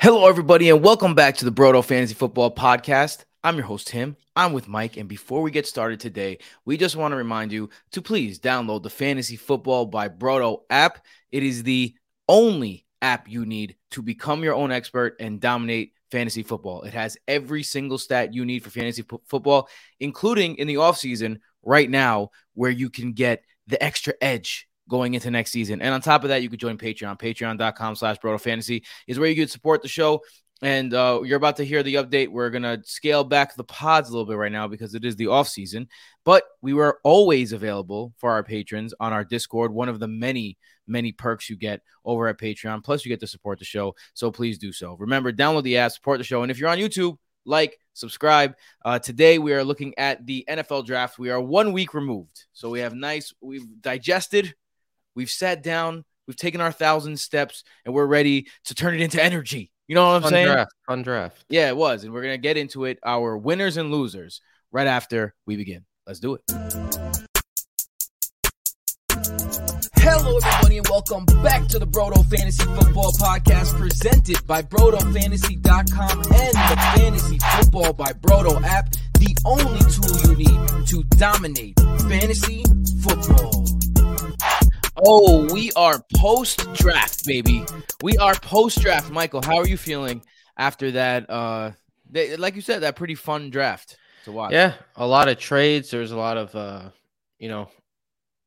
Hello, everybody, and welcome back to the Broto Fantasy Football Podcast. I'm your host, Tim. I'm with Mike. And before we get started today, we just want to remind you to please download the Fantasy Football by Broto app. It is the only app you need to become your own expert and dominate fantasy football. It has every single stat you need for fantasy football, including in the offseason right now, where you can get the extra edge going into next season. And on top of that, you could join Patreon. Patreon.com slash Broto Fantasy is where you could support the show. And uh, you're about to hear the update. We're going to scale back the pods a little bit right now because it is the off season. But we were always available for our patrons on our Discord, one of the many, many perks you get over at Patreon. Plus, you get to support the show. So please do so. Remember, download the app, support the show. And if you're on YouTube, like, subscribe. Uh, today we are looking at the NFL draft. We are one week removed. So we have nice, we've digested, we've sat down, we've taken our thousand steps, and we're ready to turn it into energy. You know what I'm Fun saying? draft. Fun draft. Yeah, it was. And we're going to get into it, our winners and losers, right after we begin. Let's do it. Hello, everybody, and welcome back to the Broto Fantasy Football Podcast presented by BrotoFantasy.com and the Fantasy Football by Broto app, the only tool you need to dominate fantasy football. Oh, we are post draft, baby. We are post draft. Michael, how are you feeling after that? Uh, they, like you said, that pretty fun draft to watch. Yeah, a lot of trades. There's a lot of, uh, you know,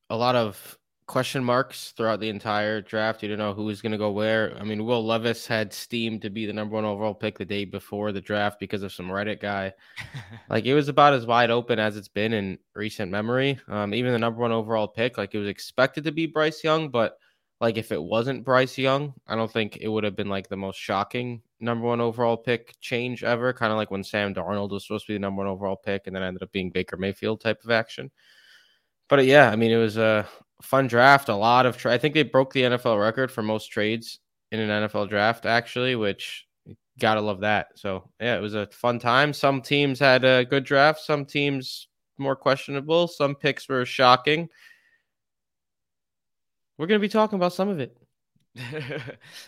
a lot of question marks throughout the entire draft. You don't know who was going to go where. I mean, Will Levis had steam to be the number one overall pick the day before the draft because of some Reddit guy. like it was about as wide open as it's been in recent memory. Um, even the number one overall pick, like it was expected to be Bryce Young, but like if it wasn't Bryce Young, I don't think it would have been like the most shocking number one overall pick change ever. Kind of like when Sam Darnold was supposed to be the number one overall pick and then ended up being Baker Mayfield type of action. But uh, yeah, I mean, it was a fun draft. A lot of, tra- I think they broke the NFL record for most trades in an NFL draft, actually, which gotta love that. So yeah, it was a fun time. Some teams had a good draft, some teams more questionable, some picks were shocking. We're gonna be talking about some of it.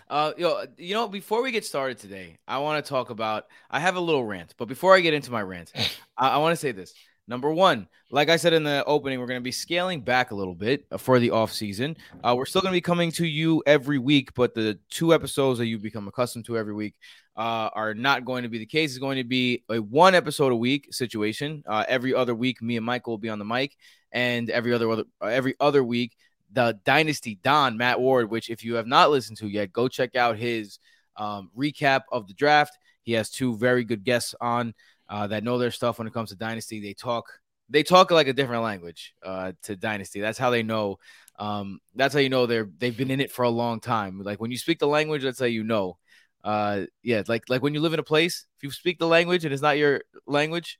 uh, yo, you know, before we get started today, I want to talk about. I have a little rant, but before I get into my rant, I, I want to say this. Number one, like I said in the opening, we're going to be scaling back a little bit for the off season. Uh, we're still going to be coming to you every week, but the two episodes that you become accustomed to every week uh, are not going to be the case. It's going to be a one episode a week situation. Uh, every other week, me and Michael will be on the mic, and every other other every other week, the Dynasty Don Matt Ward, which if you have not listened to yet, go check out his um, recap of the draft. He has two very good guests on uh, that know their stuff when it comes to Dynasty. They talk they talk like a different language uh, to Dynasty. That's how they know. Um, that's how you know they're they've been in it for a long time. Like when you speak the language, that's how you know. Uh, yeah, like like when you live in a place, if you speak the language and it's not your language,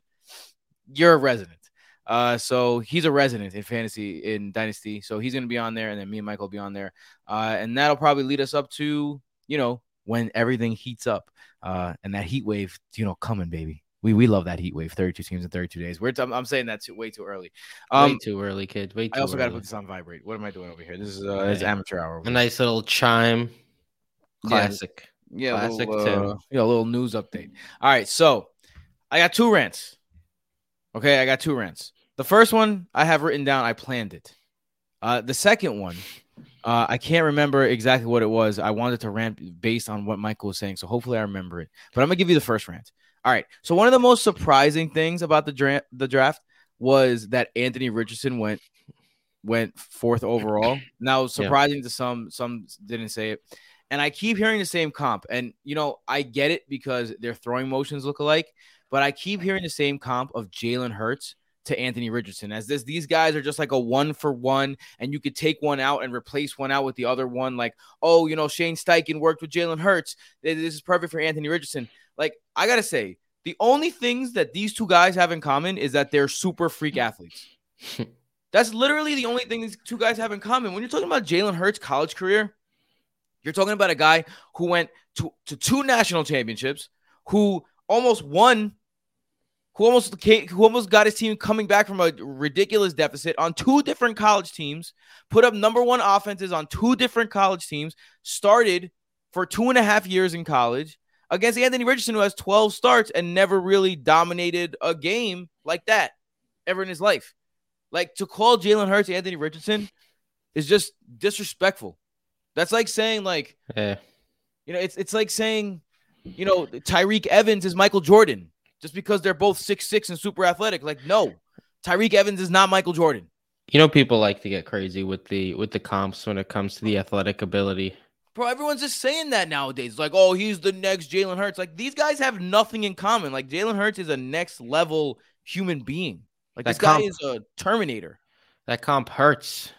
you're a resident. Uh, so he's a resident in fantasy in Dynasty. So he's gonna be on there, and then me and Michael will be on there. Uh, and that'll probably lead us up to you know when everything heats up. Uh, and that heat wave, you know, coming, baby. We we love that heat wave, 32 teams in 32 days. We're t- I'm saying that too, way too early. Um, way too early, kid. Way too I also got to put this on vibrate. What am I doing over here? This is uh, it's amateur hour. a nice little chime. Classic. yeah, a classic little, Tim. uh, yeah, a little news update. All right, so I got two rants. Okay, I got two rants. The first one I have written down. I planned it. Uh, the second one, uh, I can't remember exactly what it was. I wanted to rant based on what Michael was saying, so hopefully I remember it. But I'm gonna give you the first rant. All right. So one of the most surprising things about the draft, the draft was that Anthony Richardson went went fourth overall. Now, surprising to some, some didn't say it. And I keep hearing the same comp. And you know, I get it because their throwing motions look alike, but I keep hearing the same comp of Jalen Hurts to Anthony Richardson as this these guys are just like a one for one, and you could take one out and replace one out with the other one. Like, oh, you know, Shane Steichen worked with Jalen Hurts. This is perfect for Anthony Richardson. Like, I gotta say, the only things that these two guys have in common is that they're super freak athletes. That's literally the only thing these two guys have in common. When you're talking about Jalen Hurts' college career, you're talking about a guy who went to, to two national championships, who almost won, who almost came, who almost got his team coming back from a ridiculous deficit on two different college teams, put up number one offenses on two different college teams, started for two and a half years in college, against Anthony Richardson, who has 12 starts and never really dominated a game like that ever in his life. Like to call Jalen Hurts Anthony Richardson is just disrespectful. That's like saying like, Yeah. you know, it's it's like saying, you know, Tyreek Evans is Michael Jordan just because they're both six six and super athletic. Like, no, Tyreek Evans is not Michael Jordan. You know, people like to get crazy with the with the comps when it comes to the athletic ability. Bro, everyone's just saying that nowadays. Like, oh, he's the next Jalen Hurts. Like, these guys have nothing in common. Like, Jalen Hurts is a next level human being. Like, That this guy is a Terminator. That comp hurts.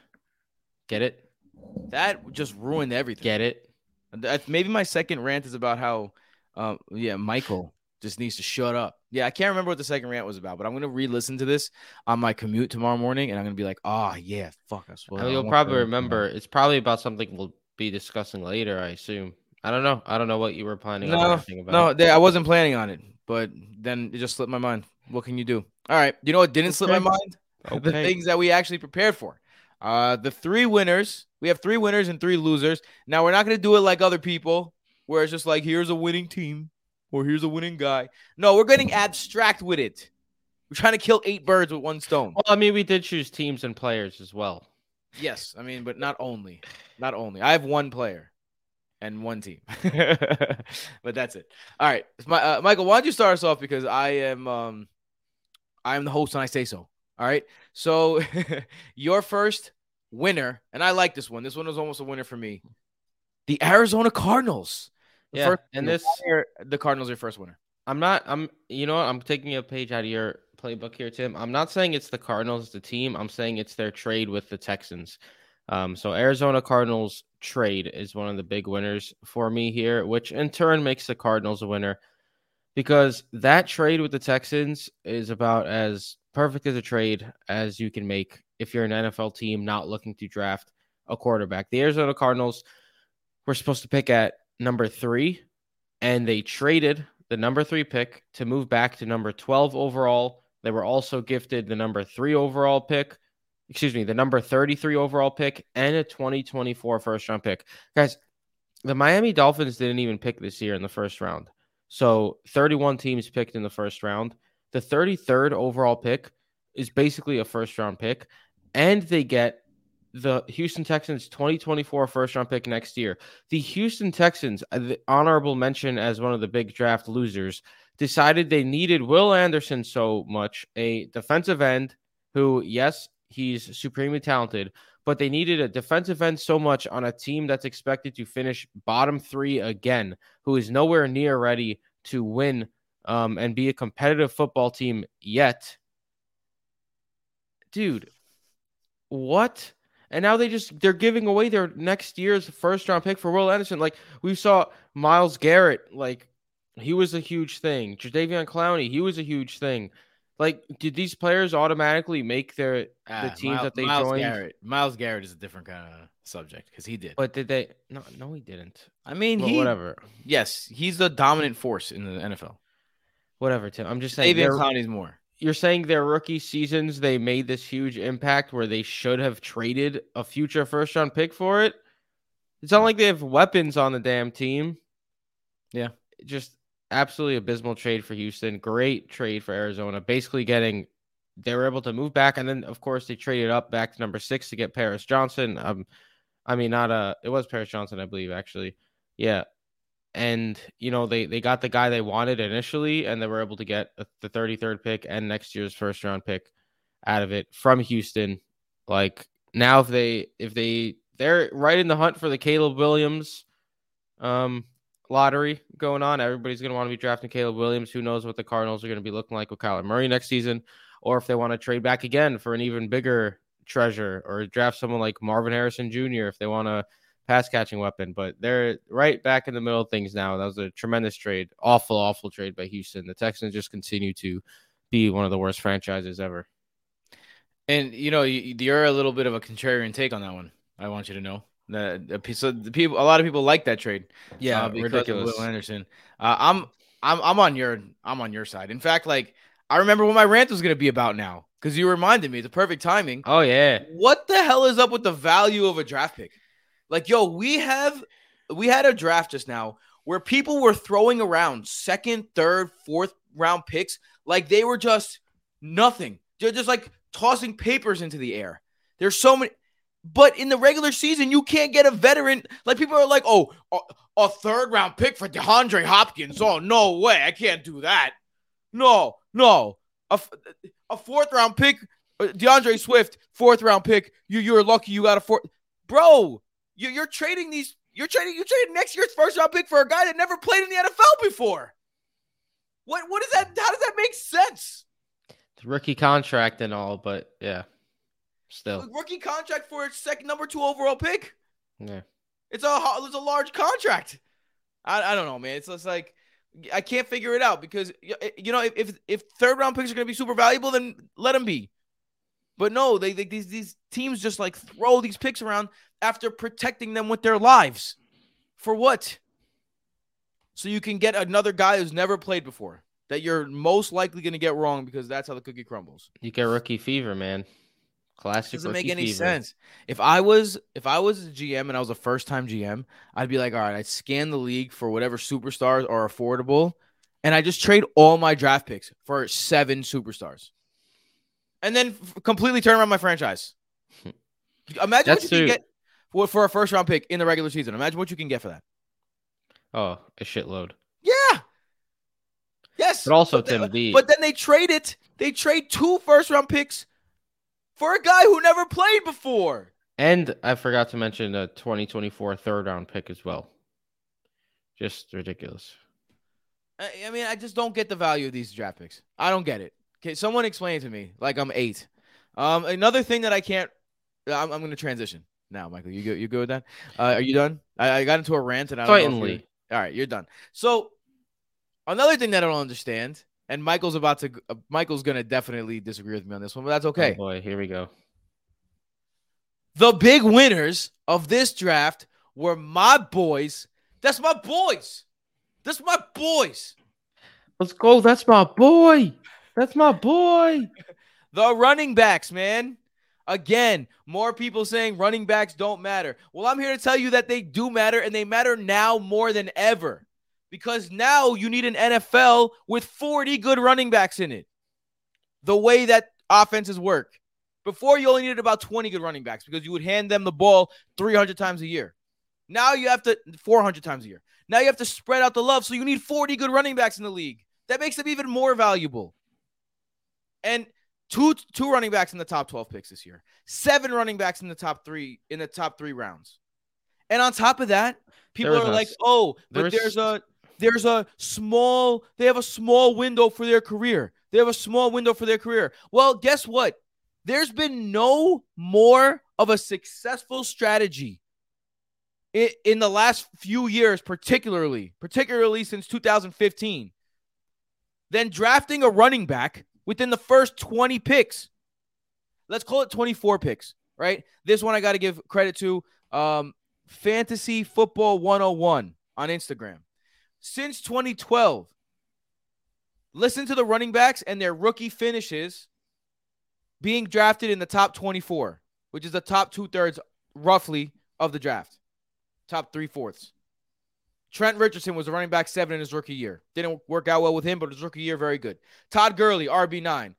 Get it? That just ruined everything. Get it? That's maybe my second rant is about how, um, yeah, Michael just needs to shut up. Yeah, I can't remember what the second rant was about, but I'm gonna re-listen to this on my commute tomorrow morning, and I'm gonna be like, oh yeah, fuck us. Mean, you'll probably remember. It's probably about something we'll be discussing later. I assume. I don't know. I don't know what you were planning on No, about. no, they- I wasn't planning on it, but then it just slipped my mind. What can you do? All right, you know what didn't slip my Okay. mind? The things that we actually prepared for. Uh, the three winners. We have three winners and three losers. Now we're not gonna do it like other people, where it's just like here's a winning team or here's a winning guy. No, we're getting abstract with it. We're trying to kill eight birds with one stone. Well, I mean, we did choose teams and players as well. Yes, I mean, but not only, not only. I have one player and one team, but that's it. All right, my, uh, Michael, why don't you start us off because I am, um, I am the host and I say so. All right, so your first winner, and I like this one. This one was almost a winner for me. The Arizona Cardinals. The Yeah, first- and this- winner- the Cardinals are your first winner. I'm not. I'm. You know what? I'm taking a page out of your playbook here, Tim. I'm not saying it's the Cardinals, the team. I'm saying it's their trade with the Texans. Um, so Arizona Cardinals trade is one of the big winners for me here, which in turn makes the Cardinals a winner because that trade with the Texans is about as perfect as a trade as you can make if you're an NFL team not looking to draft a quarterback. The Arizona Cardinals were supposed to pick at number three, and they traded the number three pick to move back to number 12 overall. They were also gifted the number three overall pick, excuse me, the number 33 overall pick, and a 2024 first round pick. Guys, the Miami Dolphins didn't even pick this year in the first round. So 31 teams picked in the first round. The 33rd overall pick is basically a first round pick, and they get the Houston Texans 2024 first round pick next year. The Houston Texans, uh, the honorable mention as one of the big draft losers, decided they needed Will Anderson so much, a defensive end who, yes, he's supremely talented, but they needed a defensive end so much on a team that's expected to finish bottom three again, who is nowhere near ready to win um, and be a competitive football team yet. Dude, what? And now they just they're giving away their next year's first round pick for Will Anderson. Like we saw Myles Garrett, like he was a huge thing. Jadeveon Clowney, he was a huge thing. Like, did these players automatically make their the Ah, teams Miles- that they Miles joined? Garrett. Myles Garrett is a different kind of subject because he did. But did they? No, no, he didn't. I mean, he whatever, yes, he's the dominant force in the NFL. whatever. Tim, I'm just saying. David Clowney's more. You're saying their rookie seasons they made this huge impact where they should have traded a future first round pick for it. It's not like they have weapons on the damn team. Yeah. Just absolutely abysmal trade for Houston. Great trade for Arizona. Basically getting they were able to move back and then of course they traded up back to number 6 to get Paris Johnson. Um I mean not uh it was Paris Johnson I believe actually. Yeah. And you know they they got the guy they wanted initially and they were able to get the 33rd pick and next year's first round pick out of it from Houston. Like now if they if they they're right in the hunt for the Caleb Williams um lottery going on. Everybody's going to want to be drafting Caleb Williams. Who knows what the Cardinals are going to be looking like with Kyler Murray next season, or if they want to trade back again for an even bigger treasure, or draft someone like Marvin Harrison Jr. if they want a pass catching weapon. But they're right back in the middle of things now. That was a tremendous trade, awful, awful trade by Houston. The Texans just continue to be one of the worst franchises ever. And you know, you, you're a little bit of a contrarian take on that one. I want you to know that the, pe- so the people, a lot of people like that trade. uh, ridiculous. Will Anderson. Uh, I'm, I'm, I'm on your, I'm on your side. In fact, like I remember what my rant was going to be about now because you reminded me. It's a perfect timing. Oh yeah, What the hell is up with the value of a draft pick? Like, yo, we have, we had a draft just now where people were throwing around second, third, fourth round picks like they were just nothing. They're just like tossing papers into the air. There's so many. But in the regular season, you can't get a veteran. Like people are like, oh, a, a third round pick for DeAndre Hopkins. Oh, no way. I can't do that. No, no. A, a fourth round pick, uh, DeAndre Swift, fourth round pick. You you're lucky you got a fourth. Bro, you, you're trading these. You're trading. You're trading next year's first round pick for a guy that never played in the NFL before. What what is that? How does that make sense? It's rookie contract and all, but yeah. Still, rookie contract for a second number two overall pick. Yeah, it's a it's a large contract. I, I don't know, man. It's just like I can't figure it out because you know if if third round picks are going to be super valuable, then let them be. But no, they, they these these teams just like throw these picks around after protecting them with their lives. For what? So you can get another guy who's never played before that you're most likely going to get wrong because that's how the cookie crumbles. You get rookie fever, man. Classic doesn't make any fever. sense. If I was if I was a GM and I was a first time GM, I'd be like, all right, I'd scan the league for whatever superstars are affordable, and I just trade all my draft picks for seven superstars, and then completely turn around my franchise. Imagine That's what you true. can get for, for a first round pick in the regular season. Imagine what you can get for that. Oh, a shitload. Yeah. Yes. But also, then- Tim, the But then they trade it. They trade two first round picks for a guy who never played before. and I forgot to mention a 2024 third round pick as well. Just ridiculous. I, I mean, I just don't get the value of these draft picks. I don't get it. Okay, someone explain to me. Like I'm eight. Um, another thing that I can't. I'm, I'm going to transition now, Michael. You good? You good with that? Uh, are you done? I, I got into a rant and I don't know Certainly. you're- All right, you're done. So another thing that I don't understand, and Michael's about to. Uh, Michael's going to definitely disagree with me on this one, but that's okay. Oh boy, here we go. The big winners of this draft were my boys. That's my boys. That's my boys. Let's go. That's my boy. That's my boy. The running backs, man. Again, more people saying running backs don't matter. Well, I'm here to tell you that they do matter and they matter now more than ever. Because now you need an NFL with 40 good running backs in it. The way that offenses work. Before you only needed about 20 good running backs because you would hand them the ball 300 times a year. Now you have to 400 times a year. Now you have to spread out the love, so you need 40 good running backs in the league. That makes them even more valuable. And two two running backs in the top 12 picks this year. Seven running backs in the top 3 in the top 3 rounds. And on top of that, people are like, "Oh, but was- there's a there's a small they have a small window for their career. They have a small window for their career." Well, guess what? There's been no more of a successful strategy in, in the last few years, particularly, particularly since 2015, than drafting a running back within the first 20 picks. Let's call it 24 picks, right? This one I got to give credit to um, Fantasy Football 101 on Instagram. Since 2012, listen to the running backs and their rookie finishes being drafted in the top 24, which is the top two thirds roughly of the draft, top three fourths. Trent Richardson was a running back seven in his rookie year. Didn't work out well with him, but his rookie year, very good. Todd Gurley, RB9,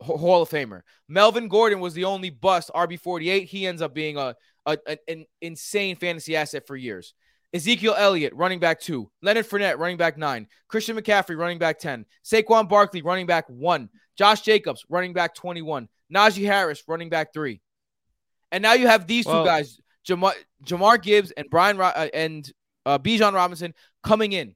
Hall of Famer. Melvin Gordon was the only bust, RB48. He ends up being a, a an, an insane fantasy asset for years. Ezekiel Elliott, running back two. Leonard Fournette, running back nine. Christian McCaffrey, running back 10. Saquon Barkley, running back one. Josh Jacobs, running back 21. Najee Harris, running back three. And now you have these Well- two guys, Jahmyr, Jahmyr Gibbs and Brian uh, and uh, Bijan Robinson, coming in,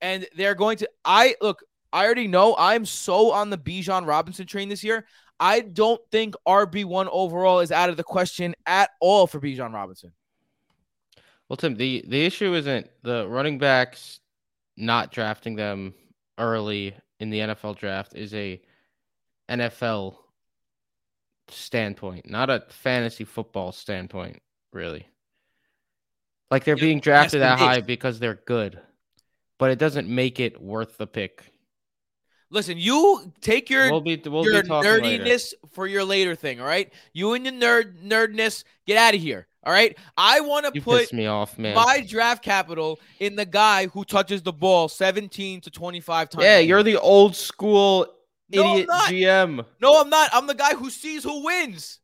and they're going to. I look. I already know. I'm so on the Bijan Robinson train this year. I don't think RB one overall is out of the question at all for Bijan Robinson. Well, Tim, the the issue isn't the running backs not drafting them early in the NFL draft is a NFL standpoint, not a fantasy football standpoint, really. Like they're being drafted yes, that high because they're good, but it doesn't make it worth the pick. Listen, you take your We'll be we'll your talking later. nerdiness for your later thing. All right, you and your nerd nerdness, get out of here. All right. I want to put me off, man. my draft capital in the guy who touches the ball 17 to 25 times. yeah, you're the old school No, idiot. GM. No, I'm not. I'm the guy who sees who wins.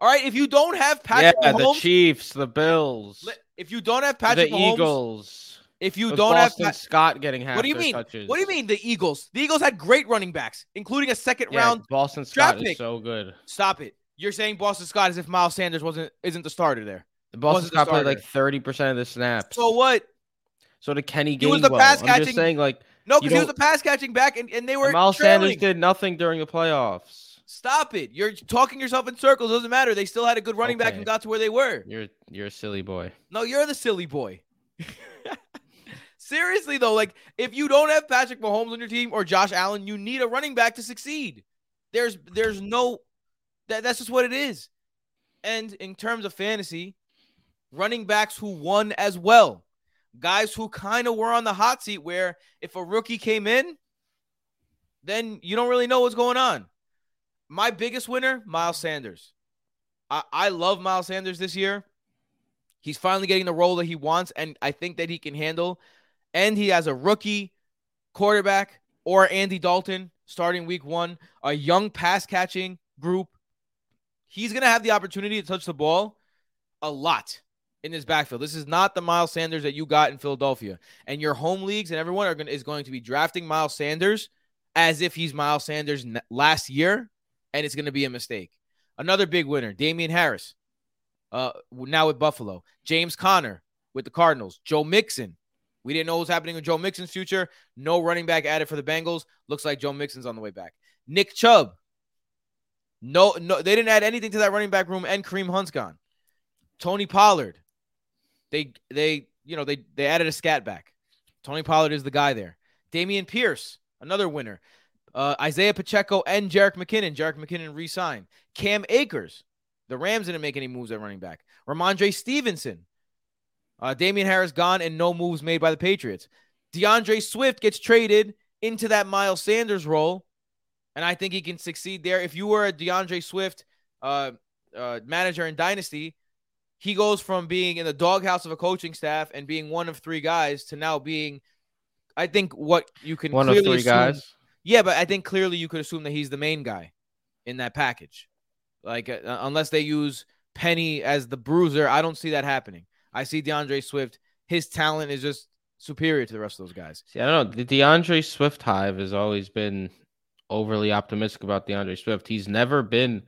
All right. If you don't have Patrick yeah, the Chiefs, the Bills, li- if you don't have Patrick the Mahomes, Eagles. if you don't have Boston Pat- Scott getting half What do you mean? touches. What do you mean the Eagles? The Eagles had great running backs, including a second Yeah, round. Boston draft Scott is so good. Stop it. You're saying Boston Scott as if Miles Sanders wasn't isn't the starter there. The Boston Wasn't the Scott played like thirty percent of the snaps. So what? So did Kenny He was the pass catching. I'm just saying, like No, because he was a pass catching back and, and they were Miles trailing. Sanders did nothing during the playoffs. Stop it. You're talking yourself in circles. Doesn't matter. They still had a good running back and got to where they were. You're you're a silly boy. No, you're the silly boy. Seriously though, like if you don't have Patrick Mahomes on your team or Josh Allen, you need a running back to succeed. There's there's no that, that's just what it is. And in terms of fantasy, running backs who won as well. Guys who kind of were on the hot seat where if a rookie came in, then you don't really know what's going on. My biggest winner, Miles Sanders. I, I love Miles Sanders this year. He's finally getting the role that he wants, and I think that he can handle. And he has a rookie quarterback or Andy Dalton starting week one, a young pass catching group. He's going to have the opportunity to touch the ball a lot in this backfield. This is not the Miles Sanders that you got in Philadelphia. And your home leagues and everyone are going is going to be drafting Miles Sanders as if he's Miles Sanders last year, and it's going to be a mistake. Another big winner, Damien Harris, uh, now with Buffalo. James Conner with the Cardinals. Joe Mixon. We didn't know what was happening with Joe Mixon's future. No running back added for the Bengals. Looks like Joe Mixon's on the way back. Nick Chubb. No, no, they didn't add anything to that running back room, and Kareem Hunt's gone. Tony Pollard. They they you know they they added a scat back. Tony Pollard is the guy there. Dameon Pierce, another winner. Uh, Isaiah Pacheco and Jerick McKinnon. Jerick McKinnon re-signed. Cam Akers. The Rams didn't make any moves at running back. Rhamondre Stevenson. Uh, Damien Harris gone and no moves made by the Patriots. DeAndre Swift gets traded into that Miles Sanders role, and I think he can succeed there. If you were a DeAndre Swift uh, uh, manager in Dynasty, he goes from being in the doghouse of a coaching staff and being one of three guys to now being, I think, what you can One of three guys. Yeah, but I think clearly you could assume that he's the main guy in that package. Like, uh, unless they use Penny as the bruiser, I don't see that happening. I see DeAndre Swift. His talent is just superior to the rest of those guys. See, I don't know. The DeAndre Swift hive has always been overly optimistic about DeAndre Swift. He's never been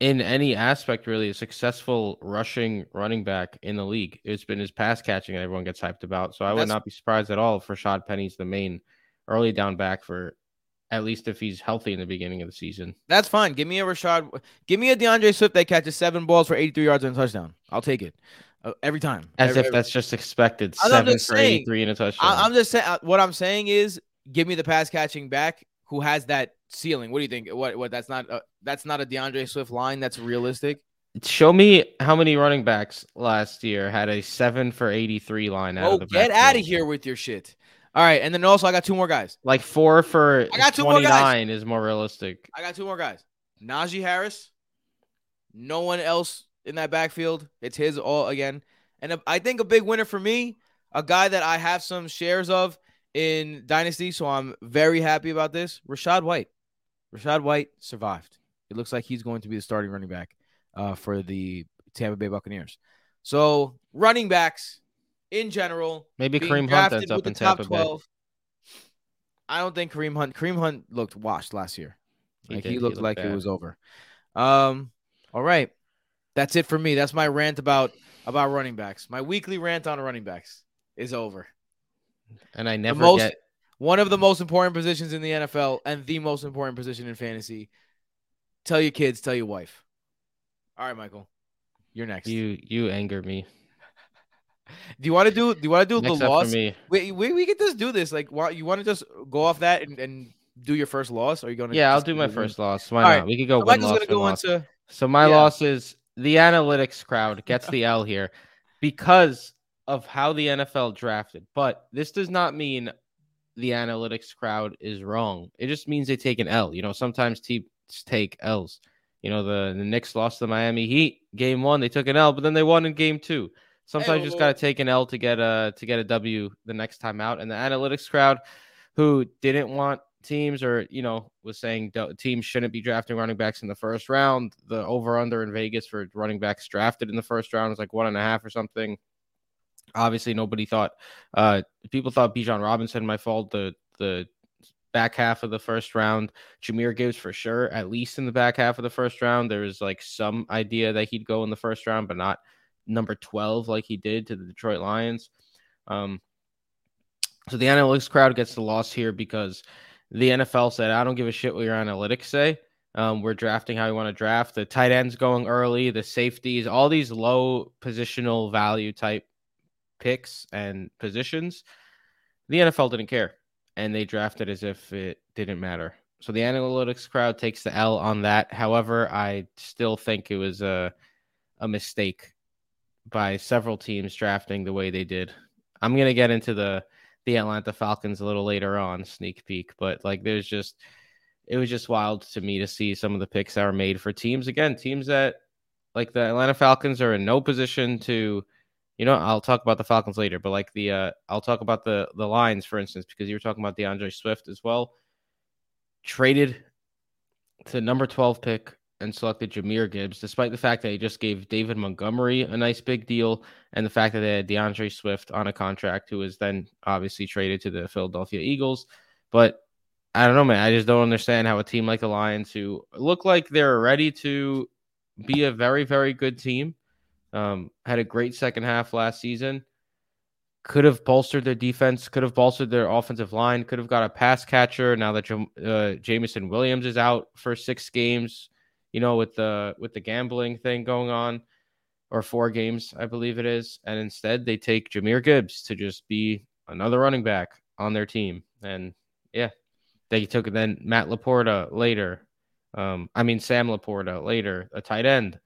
in any aspect really a successful rushing running back in the league. It's been his pass catching that everyone gets hyped about. So I would not be surprised at all if Rashaad Penny's the main early down back for at least if he's healthy in the beginning of the season. That's fine. Give me a Rashad. Give me a DeAndre Swift that catches seven balls for 83 yards and a touchdown. I'll take it uh, every time. As Every- if that's just expected. I'm Seven just for saying, 83 and a touchdown. I, I'm just saying. uh, What I'm saying is, give me the pass catching back who has that ceiling. What do you think? What? What? That's not. Uh, that's not a DeAndre Swift line. That's realistic. Show me how many running backs last year had a seven for 83 line out Oh, of the get out of here with your shit. All right, and then also I got two more guys. Like four for I got two more guys. 29 is more realistic. I got two more guys. Najee Harris. No one else in that backfield. It's his all again. And I think a big winner for me, a guy that I have some shares of in Dynasty, so I'm very happy about this. Rachaad White. Rachaad White survived. It looks like he's going to be the starting running back uh, for the Tampa Bay Buccaneers. So running backs in general, Maybe Kareem Hunt ends up in top Tampa Bay. I don't think Kareem Hunt. Kareem Hunt looked washed last year. He Like did. he He looked looked like it was over. Um. All right, that's it for me. That's my rant about about running backs. My weekly rant on running backs is over. And I never most- get One of the most important positions in the NFL and the most important position in fantasy. Tell your kids. Tell your wife. All right, Michael, you're next. you you anger me. Do you want to do? Do you want to do Next the loss? me. We, we we could just do this. Like, why, you want to just go off that and, and do your first loss? Or are you going to? Yeah, I'll do my first loss. Why All not? right. We could go So win loss gonna go loss. into. So my Yeah. loss is the analytics crowd gets the L here because of how the NFL drafted. But this does not mean the analytics crowd is wrong. It just means they take an L. You know, sometimes teams take L's. You know, the, the Knicks lost the Miami Heat game one. They took an L, but then they won in game two. Sometimes you just got to take an L to get a to get a W the next time out. And the analytics crowd, who didn't want teams or you know was saying teams shouldn't be drafting running backs in the first round. The over under in Vegas for running backs drafted in the first round was like one and a half or something. Obviously, nobody thought. Uh, people thought Bijan Robinson might fall the the back half of the first round. Jahmyr Gibbs for sure, at least in the back half of the first round. There was like some idea that he'd go in the first round, but not number 12 like he did to the Detroit Lions. Um, so the analytics crowd gets the loss here because the NFL said, I don't give a shit what your analytics say. Um, we're drafting how we want to draft. The tight ends going early, the safeties, all these low positional value type picks and positions. The NFL didn't care and they drafted as if it didn't matter. So the analytics crowd takes the L on that. However, I still think it was a a mistake by several teams drafting the way they did. I'm gonna get into the the Atlanta Falcons a little later on, sneak peek, but like there's just it was just wild to me to see some of the picks that were made for teams again, teams that like the Atlanta Falcons are in no position to you know, I'll talk about the Falcons later, but like the uh I'll talk about the the Lions for instance because you were talking about DeAndre Swift as well. Traded to number 12 pick and selected Jahmyr Gibbs, despite the fact that he just gave David Montgomery a nice big deal, and the fact that they had DeAndre Swift on a contract, who was then obviously traded to the Philadelphia Eagles. But I don't know, man. I just don't understand how a team like the Lions, who look like they're ready to be a very, very good team, um, had a great second half last season. Could have bolstered their defense, could have bolstered their offensive line, could have got a pass catcher. Now that uh, Jameson Williams is out for six games, you know, with the with the gambling thing going on, or four games, I believe it is, and instead they take Jahmyr Gibbs to just be another running back on their team, and yeah, they took then Matt LaPorta later. Um, I mean Sam LaPorta later, a tight end.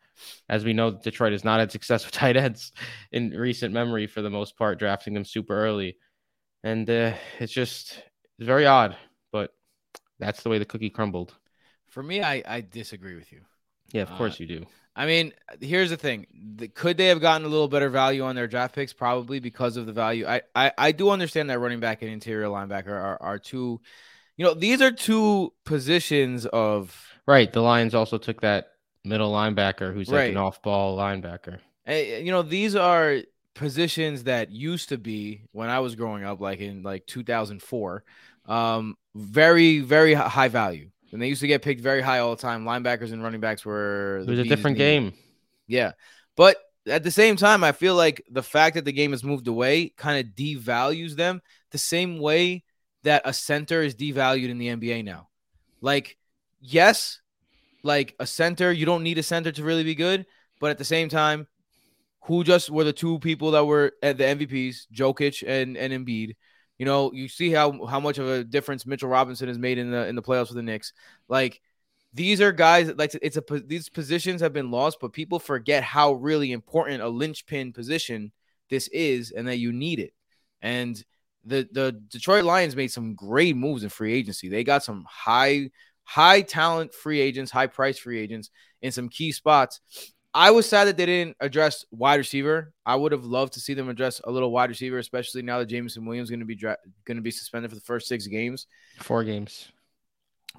As we know, Detroit has not had success with tight ends in recent memory for the most part, drafting them super early. And uh, it's just it's very odd, but that's the way the cookie crumbled. For me, I, I disagree with you. Yeah, of uh, course you do. I mean, here's the thing: the, could they have gotten a little better value on their draft picks? Probably because of the value. I I, I do understand that running back and interior linebacker are, are two. You know, these are two positions of right. The Lions also took that middle linebacker who's right. like an off-ball linebacker. Hey, you know, these are positions that used to be when I was growing up, like in like 2004, um, very very high value. And they used to get picked very high all the time. Linebackers and running backs were. It was a different game. Yeah, but at the same time, I feel like the fact that the game has moved away kind of devalues them the same way that a center is devalued in the NBA now. Like, yes, like a center. You don't need a center to really be good, but at the same time, who just were the two people that were at the MVPs, Jokic and and Embiid. You know, you see how how much of a difference Mitchell Robinson has made in the in the playoffs with the Knicks. Like these are guys like it's a these positions have been lost, but people forget how really important a linchpin position this is, and that you need it. And the the Detroit Lions made some great moves in free agency. They got some high high talent free agents, high price free agents in some key spots. I was sad that they didn't address wide receiver. I would have loved to see them address a little wide receiver, especially now that Jameson Williams is going to be dra- going to be suspended for the first six games, four games,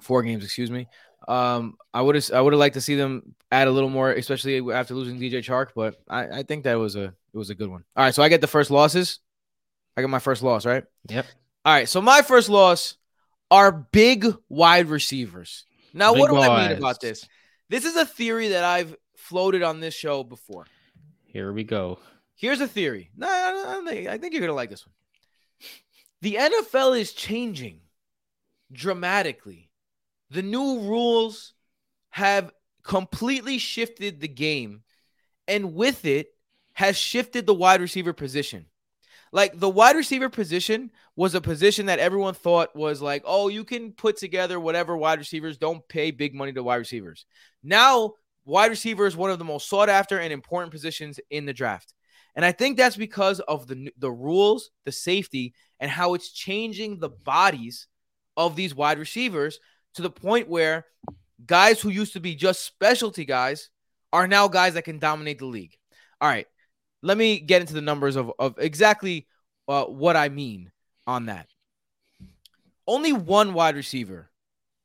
four games. Excuse me. Um, I would have I would have liked to see them add a little more, especially after losing DJ Chark. But I, I think that was a it was a good one. All right, so I get the first losses. I got my first loss, right? Yep. All right, so my first loss are big wide receivers. Now, big what do I mean about this? This is a theory that I've floated on this show before. Here we go. Here's a theory. No, I think you're gonna like this one. The NFL is changing dramatically. The new rules have completely shifted the game, and with it, has shifted the wide receiver position. Like the wide receiver position was a position that everyone thought was like, oh, you can put together whatever wide receivers, don't pay big money to wide receivers. Now, wide receiver is one of the most sought after and important positions in the draft. And I think that's because of the the rules, the safety, and how it's changing the bodies of these wide receivers to the point where guys who used to be just specialty guys are now guys that can dominate the league. All right, let me get into the numbers of, of exactly uh, what I mean on that. Only one wide receiver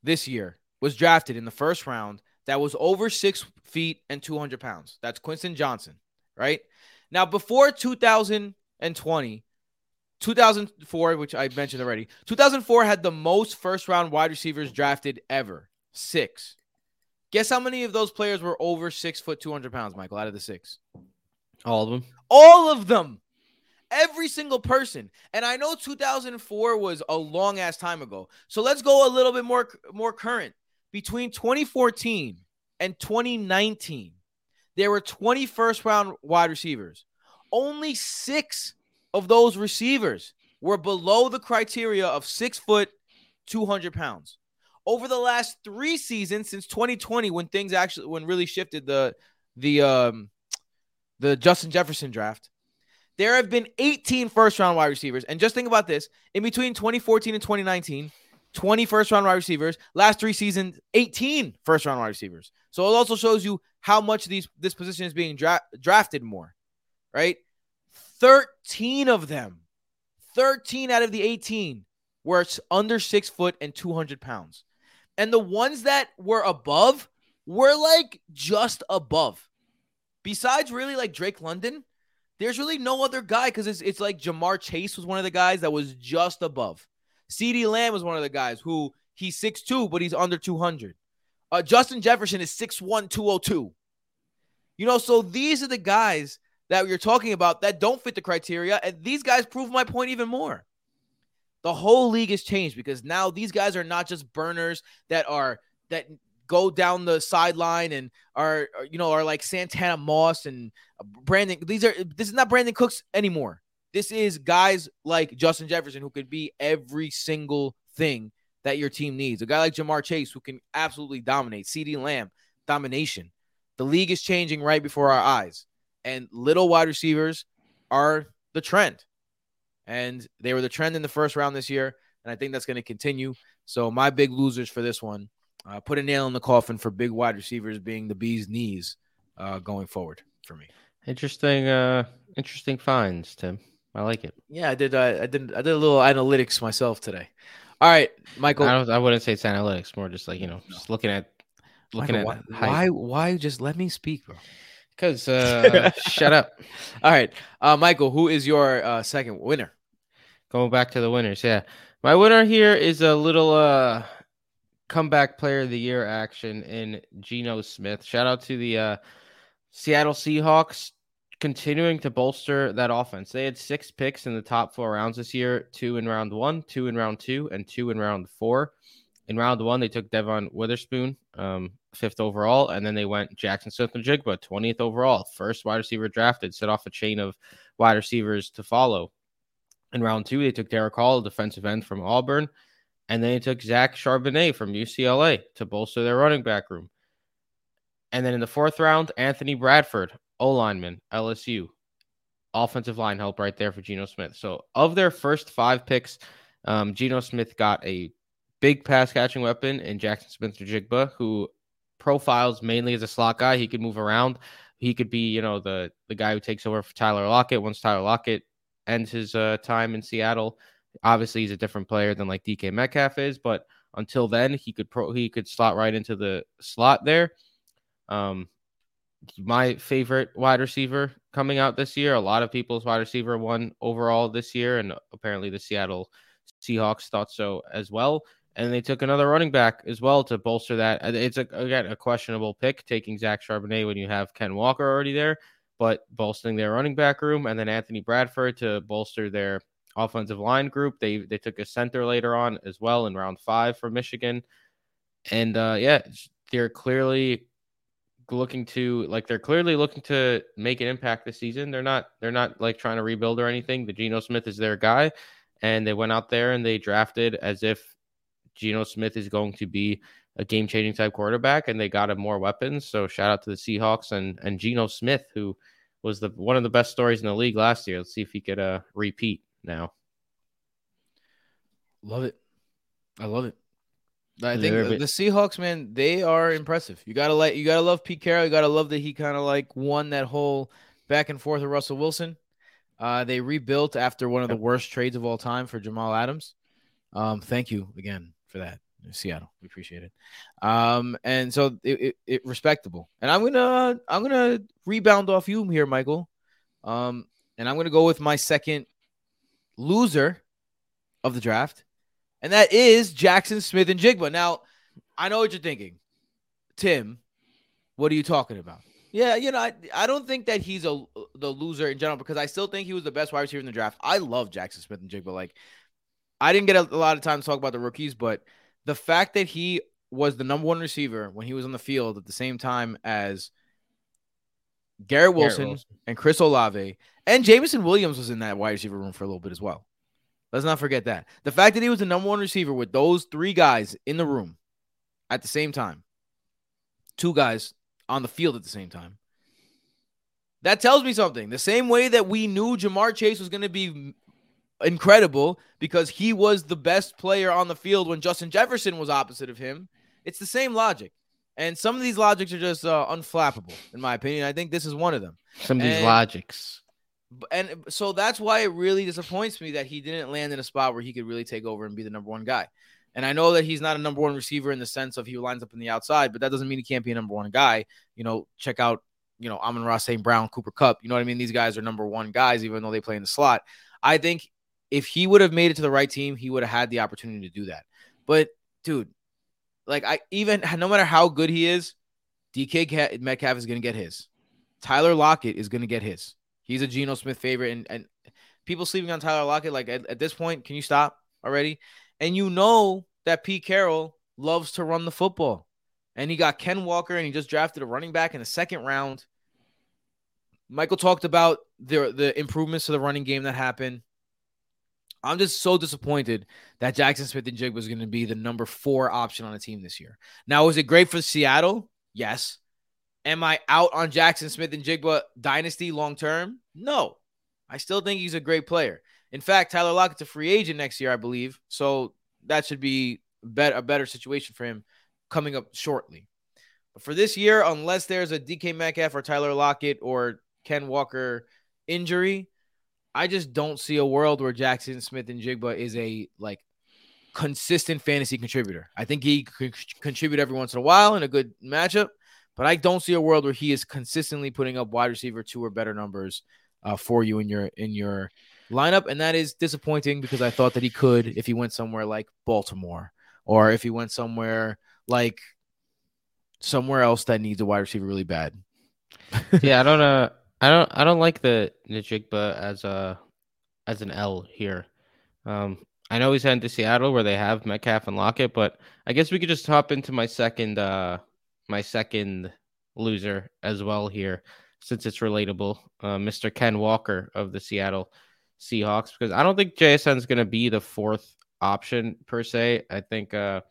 this year was drafted in the first round that was over six feet and 200 pounds. That's Quentin Johnston, right? Now, before 2020, 2004, which I mentioned already, 2004 had the most first round wide receivers drafted ever six. Guess how many of those players were over six foot, 200 pounds, Michael, out of the six? All of them. All of them. Every single person. And I know 2004 was a long ass time ago. So let's go a little bit more more current. Between 2014 and 2019, there were 20 first round wide receivers. Only 6 of those receivers were below the criteria of 6 foot 200 pounds. Over the last 3 seasons since 2020 when things actually when really shifted the the um the Justin Jefferson draft, there have been 18 first round wide receivers. And just think about this in between 2014 and 2019, 20 first round wide receivers. Last three seasons, 18 first round wide receivers. So it also shows you how much these this position is being dra- drafted more, right? 13 of them, 13 out of the 18 were under six foot and 200 pounds. And the ones that were above were like just above. Besides, really, like Drake London, there's really no other guy because it's, it's like Ja'Marr Chase was one of the guys that was just above. CeeDee Lamb was one of the guys who he's 6'2, but he's under 200. Uh, Justin Jefferson is 6'1, 202. You know, so these are the guys that you're talking about that don't fit the criteria. And these guys prove my point even more. The whole league has changed because now these guys are not just burners that are that go down the sideline and are, you know are like Santana Moss and Brandin. These are this is not Brandin Cooks anymore. This is guys like Justin Jefferson who could be every single thing that your team needs. A guy like Ja'Marr Chase who can absolutely dominate. CeeDee Lamb domination. The league is changing right before our eyes, and little wide receivers are the trend. And they were the trend in the first round this year, and I think that's going to continue. So my big losers for this one uh, put a nail in the coffin for big wide receivers being the bee's knees uh, going forward for me. Interesting, uh, interesting finds, Tim. I like it. Yeah, I did. Uh, I did. I did a little analytics myself today. All right, Michael. I, I wouldn't say it's analytics, more just like you know, just looking at looking Michael, at why, why, why just let me speak, bro? Because uh, shut up. All right, uh, Michael, who is your uh, second winner? Going back to the winners, yeah. My winner here is a little uh comeback player of the year action in Geno Smith. Shout out to the uh, Seattle Seahawks continuing to bolster that offense. They had six picks in the top four rounds this year two in round one, two in round two, and two in round four. In round one, they took Devon Witherspoon, um, fifth overall, and then they went Jackson Smith-Njigba, 20th overall, first wide receiver drafted, set off a chain of wide receivers to follow. In round two, they took Derick Hall, defensive end from Auburn. And then he took Zach Charbonnet from UCLA to bolster their running back room. And then in the fourth round, Anthony Bradford, O lineman, LSU, offensive line help right there for Geno Smith. So of their first five picks, um, Geno Smith got a big pass catching weapon in Jackson Spencer Jigba, who profiles mainly as a slot guy. He could move around. He could be, you know, the the guy who takes over for Tyler Lockett once Tyler Lockett ends his uh, time in Seattle. Obviously, he's a different player than like DK Metcalf is, but until then, he could pro he could slot right into the slot there. Um, my favorite wide receiver coming out this year. A lot of people's wide receiver one overall this year, and apparently the Seattle Seahawks thought so as well. And they took another running back as well to bolster that. It's a, again a questionable pick taking Zach Charbonnet when you have Ken Walker already there, but bolstering their running back room, and then Anthony Bradford to bolster their offensive line group. They they took a center later on as well in round five for Michigan, and uh, yeah, they're clearly looking to like they're clearly looking to make an impact this season. They're not they're not like trying to rebuild or anything. The Geno Smith is their guy, and they went out there and they drafted as if Geno Smith is going to be a game changing type quarterback, and they got him more weapons. So shout out to the Seahawks and and Geno Smith who was the one of the best stories in the league last year. Let's see if he could uh repeat now. Love it. I love it. I think the Seahawks, man, they are impressive. You gotta like, you gotta love Pete Carroll. You gotta love that he kind of like won that whole back and forth with Russell Wilson. Uh, they rebuilt after one of the worst trades of all time for Jamal Adams. Um, thank you again for that, Seattle. We appreciate it. Um, and so it, it, it respectable. And I'm gonna I'm gonna rebound off you here, Michael. Um, and I'm gonna go with my second loser of the draft and that is Jackson Smith-Njigba. Now, I know what you're thinking, Tim. What are you talking about? Yeah, you know, I, I don't think that he's a the loser in general because I still think he was the best wide receiver in the draft. I love Jackson Smith-Njigba. Like, I didn't get a, a lot of time to talk about the rookies, but the fact that he was the number one receiver when he was on the field at the same time as Garrett Wilson, Garrett Wilson. and Chris Olave and Jameson Williams was in that wide receiver room for a little bit as well. Let's not forget that. The fact that he was the number one receiver with those three guys in the room at the same time, two guys on the field at the same time, that tells me something. The same way that we knew Ja'Marr Chase was going to be incredible because he was the best player on the field when Justin Jefferson was opposite of him, it's the same logic. And some of these logics are just uh, unflappable, in my opinion. I think this is one of them. Some of these and, logics and uh, so that's why it really disappoints me that he didn't land in a spot where he could really take over and be the number one guy. And I know that he's not a number one receiver in the sense of he lines up in the outside, but that doesn't mean he can't be a number one guy. You know, check out, you know, Amon-Ra St. Brown, Cooper Kupp. You know what I mean? These guys are number one guys, even though they play in the slot. I think if he would have made it to the right team, he would have had the opportunity to do that. But dude, like I even no matter how good he is, DK Metcalf is going to get his. Tyler Lockett is going to get his. He's a Geno Smith favorite, and and people sleeping on Tyler Lockett. Like at, at this point, can you stop already? And you know that Pete Carroll loves to run the football, and he got Ken Walker, and he just drafted a running back in the second round. Michael talked about the the improvements to the running game that happened. I'm just so disappointed that Jackson Smith-Njigba was going to be the number four option on the team this year. Now, was it great for Seattle? Yes. Am I out on Jackson Smith-Njigba dynasty long term? No. I still think he's a great player. In fact, Tyler Lockett's a free agent next year, I believe. So that should be a better situation for him coming up shortly. But for this year, unless there's a DK Metcalf or Tyler Lockett or Ken Walker injury, I just don't see a world where Jackson Smith-Njigba is a like consistent fantasy contributor. I think he could contribute every once in a while in a good matchup, but I don't see a world where he is consistently putting up wide receiver two or better numbers uh, for you in your in your lineup, and that is disappointing because I thought that he could if he went somewhere like Baltimore or if he went somewhere like somewhere else that needs a wide receiver really bad. yeah, I don't uh I don't I don't like the Njigba as a as an L here. Um I know he's heading to Seattle where they have Metcalf and Lockett, but I guess we could just hop into my second uh my second loser as well here, since it's relatable. Uh, Mr. Ken Walker of the Seattle Seahawks, because I don't think JSN is going to be the fourth option per se. I think, uh,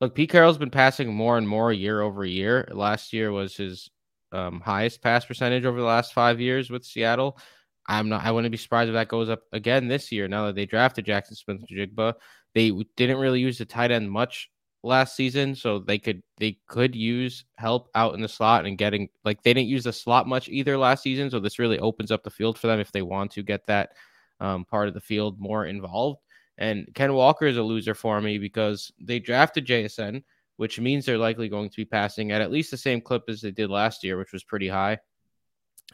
look, Pete Carroll's been passing more and more year over year. Last year was his um, highest pass percentage over the last five years with Seattle. I'm not. I wouldn't be surprised if that goes up again this year. Now that they drafted Jackson Smith-Njigba, they didn't really use the tight end much last season, so they could they could use help out in the slot and getting like they didn't use the slot much either last season. So this really opens up the field for them if they want to get that um, part of the field more involved. And Ken Walker is a loser for me because they drafted JSN, which means they're likely going to be passing at at least the same clip as they did last year, which was pretty high.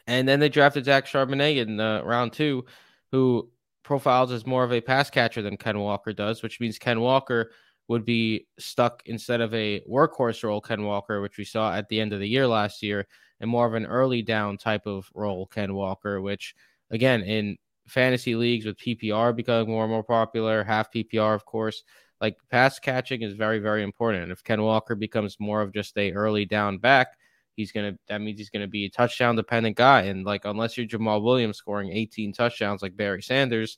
And then they drafted Zach Charbonnet in uh, round two, who profiles as more of a pass catcher than Ken Walker does, which means Ken Walker would be stuck instead of a workhorse role, Ken Walker, which we saw at the end of the year last year, and more of an early down type of role, Ken Walker, which again in fantasy leagues with PPR becoming more and more popular, half PPR, of course, like pass catching is very, very important. And if Ken Walker becomes more of just a early down back, he's gonna that means he's gonna be a touchdown dependent guy. And like unless you're Jamaal Williams scoring 18 touchdowns like Barry Sanders,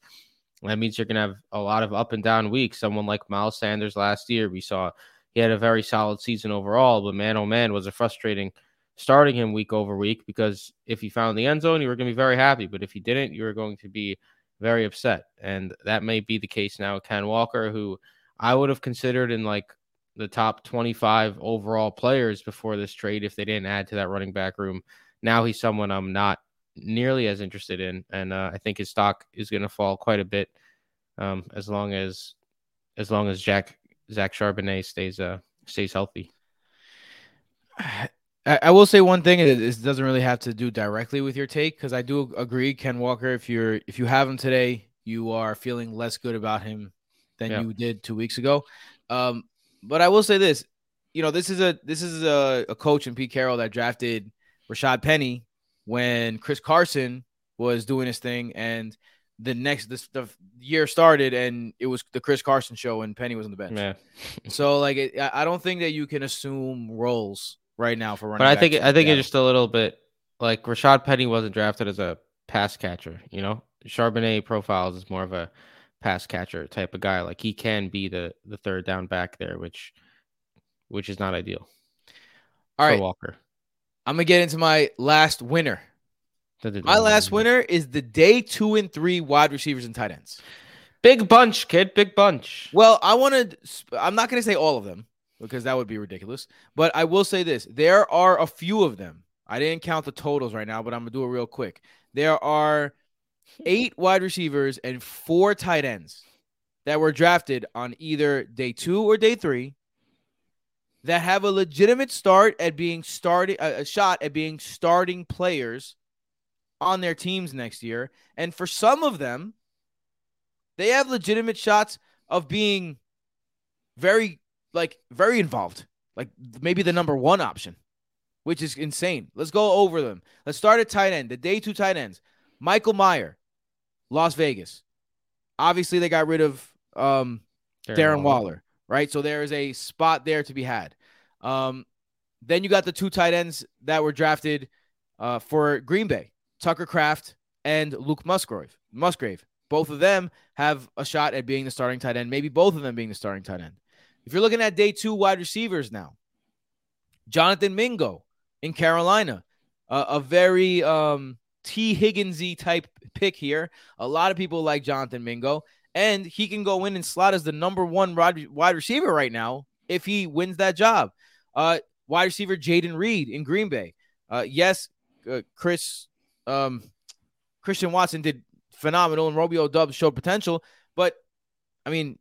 that means you're going to have a lot of up and down weeks. Someone like Miles Sanders last year, we saw he had a very solid season overall, but man, oh man, was it frustrating starting him week over week because if he found the end zone, you were going to be very happy. But if he didn't, you were going to be very upset. And that may be the case now. With Ken Walker, who I would have considered in like the top 25 overall players before this trade if they didn't add to that running back room. Now he's someone I'm not nearly as interested in, and uh, I think his stock is going to fall quite a bit um, as long as as long as Jack Zach Charbonnet stays uh stays healthy. I, I will say one thing: it doesn't really have to do directly with your take because I do agree, Ken Walker. If you're if you have him today, you are feeling less good about him than yeah. you did two weeks ago. Um, but I will say this: you know, this is a this is a, a coach in Pete Carroll that drafted Rashaad Penny when Chris Carson was doing his thing, and the next this the year started, and it was the Chris Carson show, and Penny was on the bench. Yeah. so like, it, I don't think that you can assume roles right now for running. But I think I think it's just a little bit like Rashaad Penny wasn't drafted as a pass catcher. You know, Charbonnet profiles is more of a pass catcher type of guy. Like he can be the the third down back there, which which is not ideal. All right, Walker. I'm gonna get into my last winner. My last winner is the day two and three wide receivers and tight ends. Big bunch, kid. Big bunch. Well, I want to. I'm not going to say all of them because that would be ridiculous. But I will say this: there are a few of them. I didn't count the totals right now, but I'm gonna do it real quick. There are eight wide receivers and four tight ends that were drafted on either day two or day three that have a legitimate start at being starting a shot at being starting players on their teams next year. And for some of them, they have legitimate shots of being very like very involved. Like maybe the number one option, which is insane. Let's go over them. Let's start at tight end. The day two tight ends. Michael Mayer, Las Vegas. Obviously, they got rid of um, Darren, Darren Waller. Waller, right? So there is a spot there to be had. Um, then you got the two tight ends that were drafted uh, for Green Bay, Tucker Kraft and Luke Musgrave. Musgrave. Both of them have a shot at being the starting tight end, maybe both of them being the starting tight end. If you're looking at day two wide receivers now, Jonathan Mingo in Carolina, uh, a very um, Tee Higginsy type pick here. A lot of people like Jonathan Mingo, and he can go in and slot as the number one wide receiver right now if he wins that job. Uh, wide receiver Jayden Reed in Green Bay. Uh, yes, uh, Chris um, Christian Watson did phenomenal, and Romeo Doubs showed potential. But I mean,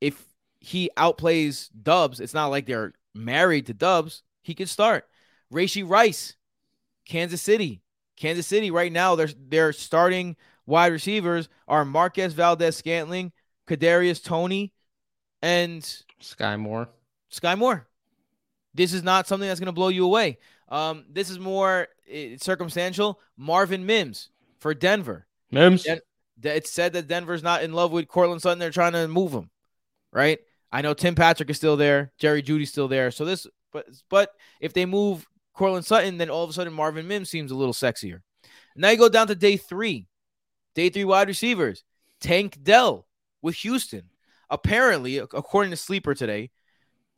if he outplays Doubs, it's not like they're married to Doubs. He could start. Rashee Rice, Kansas City. Kansas City right now, they're they're starting wide receivers are Marquez Valdes-Scantling, Kadarius Toney, and Skyy Moore. Skyy Moore. This is not something that's going to blow you away. Um, this is more uh, circumstantial. Marvin Mims for Denver. Mims. Den- it's said that Denver's not in love with Courtland Sutton. They're trying to move him, right? I know Tim Patrick is still there. Jerry Jeudy's still there. So this, but but if they move Courtland Sutton, then all of a sudden Marvin Mims seems a little sexier. Now you go down to day three. Day three wide receivers. Tank Dell with Houston. Apparently, according to Sleeper today,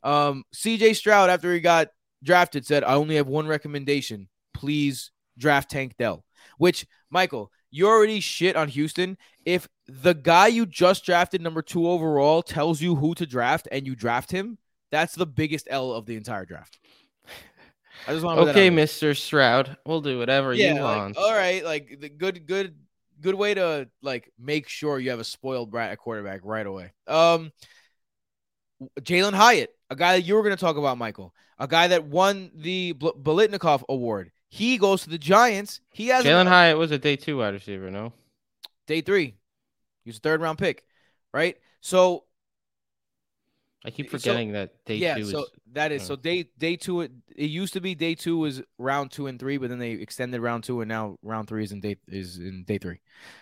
um, CJ Stroud, after he got drafted, said, I only have one recommendation. Please draft Tank Dell. Which, Michael, you already shit on Houston. If the guy you just drafted, number two overall, tells you who to draft and you draft him, that's the biggest L of the entire draft. I just want okay, Mister Stroud, we'll do whatever yeah, you like, want. All right, like the good, good, good way to like make sure you have a spoiled brat at quarterback right away. Um, Jalin Hyatt, a guy that you were going to talk about, Michael, a guy that won the Bl- Award. He goes to the Giants. He has Jalin Hyatt was a day two wide receiver, no? Day three. He was a third round pick, right? So I keep forgetting so, that day yeah, two. Yeah, so that is uh, so day day two. It, it, used to be day two was round two and three, but then they extended round two, and now round three is in day is in day three,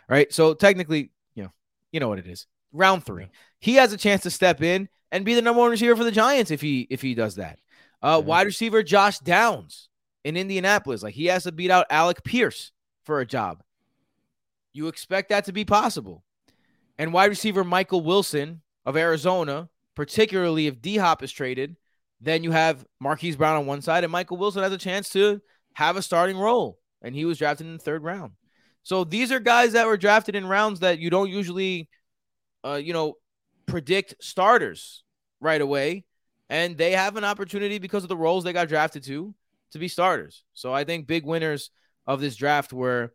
right? So technically, you know, you know what it is. Round three, he has a chance to step in and be the number one receiver for the Giants if he if he does that. Uh, mm-hmm. Wide receiver Josh Downs in Indianapolis, like he has to beat out Alec Pierce for a job. You expect that to be possible. And wide receiver Michael Wilson of Arizona, particularly if D Hop is traded, then you have Marquise Brown on one side, and Michael Wilson has a chance to have a starting role. And he was drafted in the third round. So these are guys that were drafted in rounds that you don't usually, uh, you know, predict starters right away. and they have an opportunity because of the roles they got drafted to to be starters. So I think big winners of this draft were,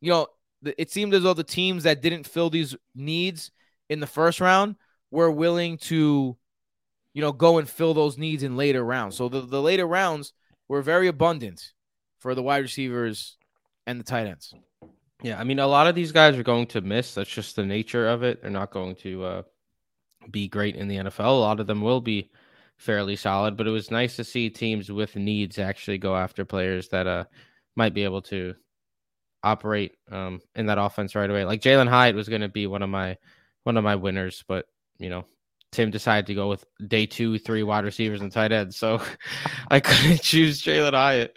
you know, it seemed as though the teams that didn't fill these needs in the first round were willing to, you know, go and fill those needs in later rounds. So the, the later rounds were very abundant for the wide receivers and the tight ends. Yeah, I mean, a lot of these guys are going to miss. That's just the nature of it. They're not going to uh, be great in the NFL. A lot of them will be fairly solid, but it was nice to see teams with needs actually go after players that uh, might be able to operate um, in that offense right away. Like Jalin Hyatt was going to be one of my one of my winners, but you know, Tim decided to go with day two, three wide receivers and tight ends, so I couldn't choose Jalin Hyatt.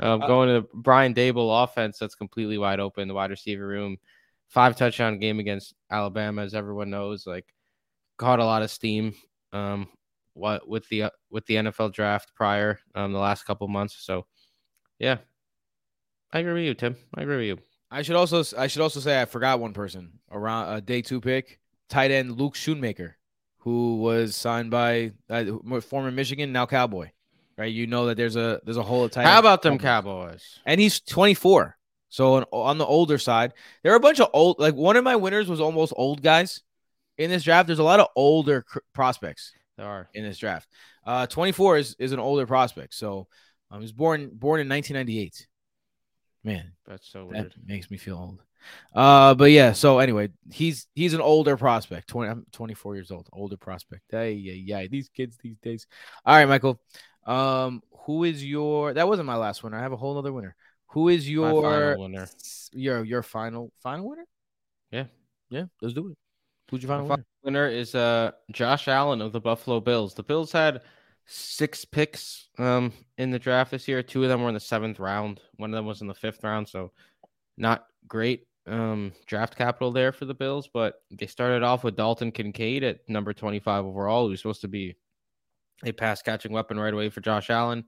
Um, uh, going to Brian Daboll offense that's completely wide open, the wide receiver room, five touchdown game against Alabama, as everyone knows, like caught a lot of steam. Um, what with the uh, with the NFL draft prior um the last couple months. So, yeah, I agree with you, Tim. I agree with you. I should also I should also say I forgot one person around a uh, day two pick, tight end Luke Schoonmaker, who was signed by uh, former Michigan, now Cowboy. Right, you know that there's a there's a whole tight. How about them Cowboys? And he's 24, so on, on the older side, there are a bunch of old. Like one of my winners was almost old guys in this draft. There's a lot of older cr- prospects. There are in this draft. Uh, 24 is is an older prospect. So um, he was born born in 1998. Man, that's so weird. That makes me feel old. Uh, but yeah. So anyway, he's he's an older prospect. 20, I'm 24 years old. Older prospect. Hey, yeah, yeah. These kids these days. All right, Michael. Um, who is your? That wasn't my last winner. I have a whole other winner. Who is your winner? Your your final final winner? Yeah, yeah. Let's do it. Who's your final winner? winner is uh Josh Allen of the Buffalo Bills. The Bills had six picks um in the draft this year. Two of them were in the seventh round. One of them was in the fifth round. So not great um draft capital there for the Bills, but they started off with Dalton Kincaid at number 25 overall, who's supposed to be a pass catching weapon right away for Josh Allen.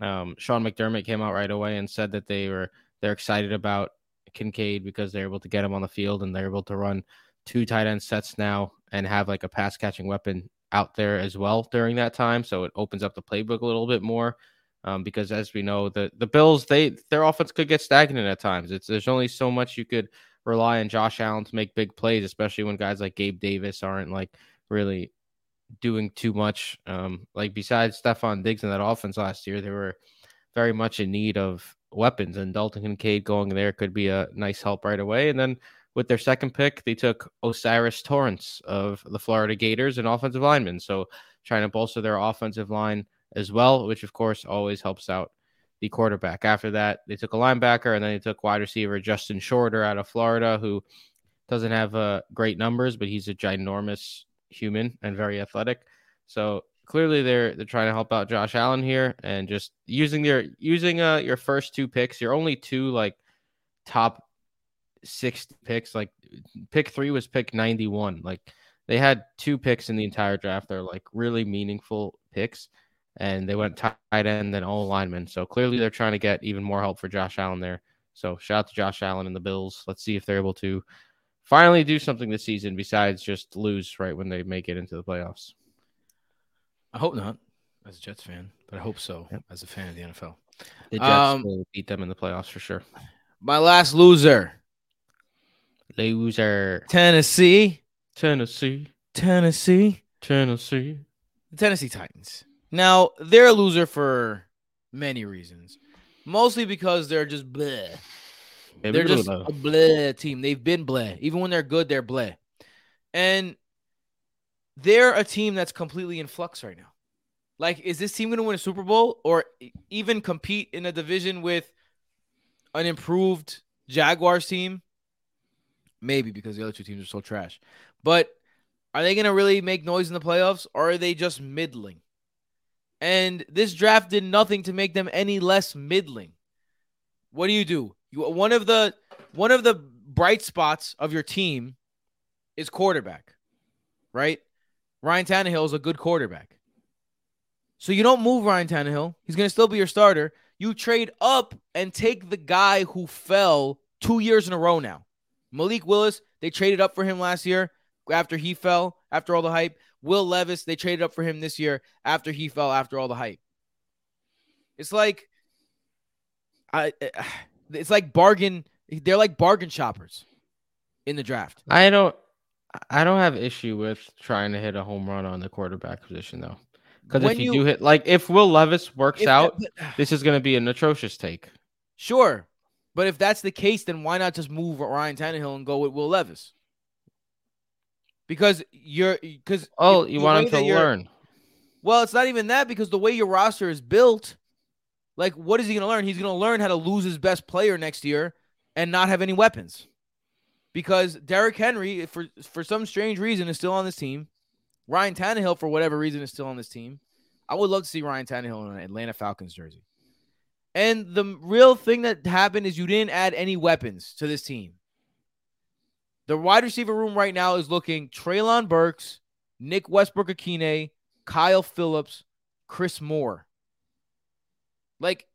Um, Sean McDermott came out right away and said that they were they're excited about Kincaid because they're able to get him on the field and they're able to run two tight end sets now and have like a pass catching weapon out there as well during that time. So it opens up the playbook a little bit more. Um, because as we know, the the Bills they their offense could get stagnant at times. It's there's only so much you could rely on Josh Allen to make big plays, especially when guys like Gabe Davis aren't like really doing too much. Um, like besides Stefon Diggs in that offense last year, they were very much in need of weapons, and Dalton Kincaid going there could be a nice help right away. And then with their second pick, they took O'Cyrus Torrence of the Florida Gators, an offensive lineman. So trying to bolster their offensive line as well, which of course always helps out the quarterback. After that, they took a linebacker and then they took wide receiver Justin Shorter out of Florida, who doesn't have uh, great numbers, but he's a ginormous human and very athletic. So clearly they're they're trying to help out Josh Allen here and just using their using uh your first two picks, your only two like top six picks. Like pick three was pick 91. Like they had two picks in the entire draft. They're like really meaningful picks. And they went tight end then all linemen. So clearly they're trying to get even more help for Josh Allen there. So shout out to Josh Allen and the Bills. Let's see if they're able to finally do something this season besides just lose right when they make it into the playoffs. I hope not as a Jets fan, but I hope so yep. as a fan of the NFL. The Jets um, will beat them in the playoffs for sure. My last loser Loser. Tennessee. Tennessee. Tennessee. Tennessee. The Tennessee Titans. Now, they're a loser for many reasons. Mostly because they're just bleh. they're just a bleh team. They've been bleh. Even when they're good, they're bleh. And they're a team that's completely in flux right now. Like, is this team going to win a Super Bowl or even compete in a division with an improved Jaguars team Maybe because the other two teams are so trash. But are they going to really make noise in the playoffs or are they just middling? And this draft did nothing to make them any less middling. What do you do? You one of the one of the bright spots of your team is quarterback, right? Ryan Tannehill is a good quarterback. So you don't move Ryan Tannehill. He's going to still be your starter. You trade up and take the guy who fell two years in a row now. Malik Willis, they traded up for him last year after he fell, after all the hype. Will Levis, they traded up for him this year after he fell after all the hype. It's like I eh, it's like bargain they're like bargain shoppers in the draft. I don't I don't have issue with trying to hit a home run on the quarterback position though. Because if you, you, do hit like if Will Levis works out, that, this is going to be an atrocious take. Sure, but if that's the case, then why not just move Ryan Tannehill and go with Will Levis? Because you're because oh, you want him to learn. Well, it's not even that because the way your roster is built, like what is he going to learn? He's going to learn how to lose his best player next year and not have any weapons. Because Derrick Henry, for for some strange reason, is still on this team. Ryan Tannehill, for whatever reason, is still on this team. I would love to see Ryan Tannehill in an Atlanta Falcons jersey. And the real thing that happened is you didn't add any weapons to this team. The wide receiver room right now is looking Treylon Burks, Nick Westbrook-Ikhine, Kyle Philips, Chris Moore. Like,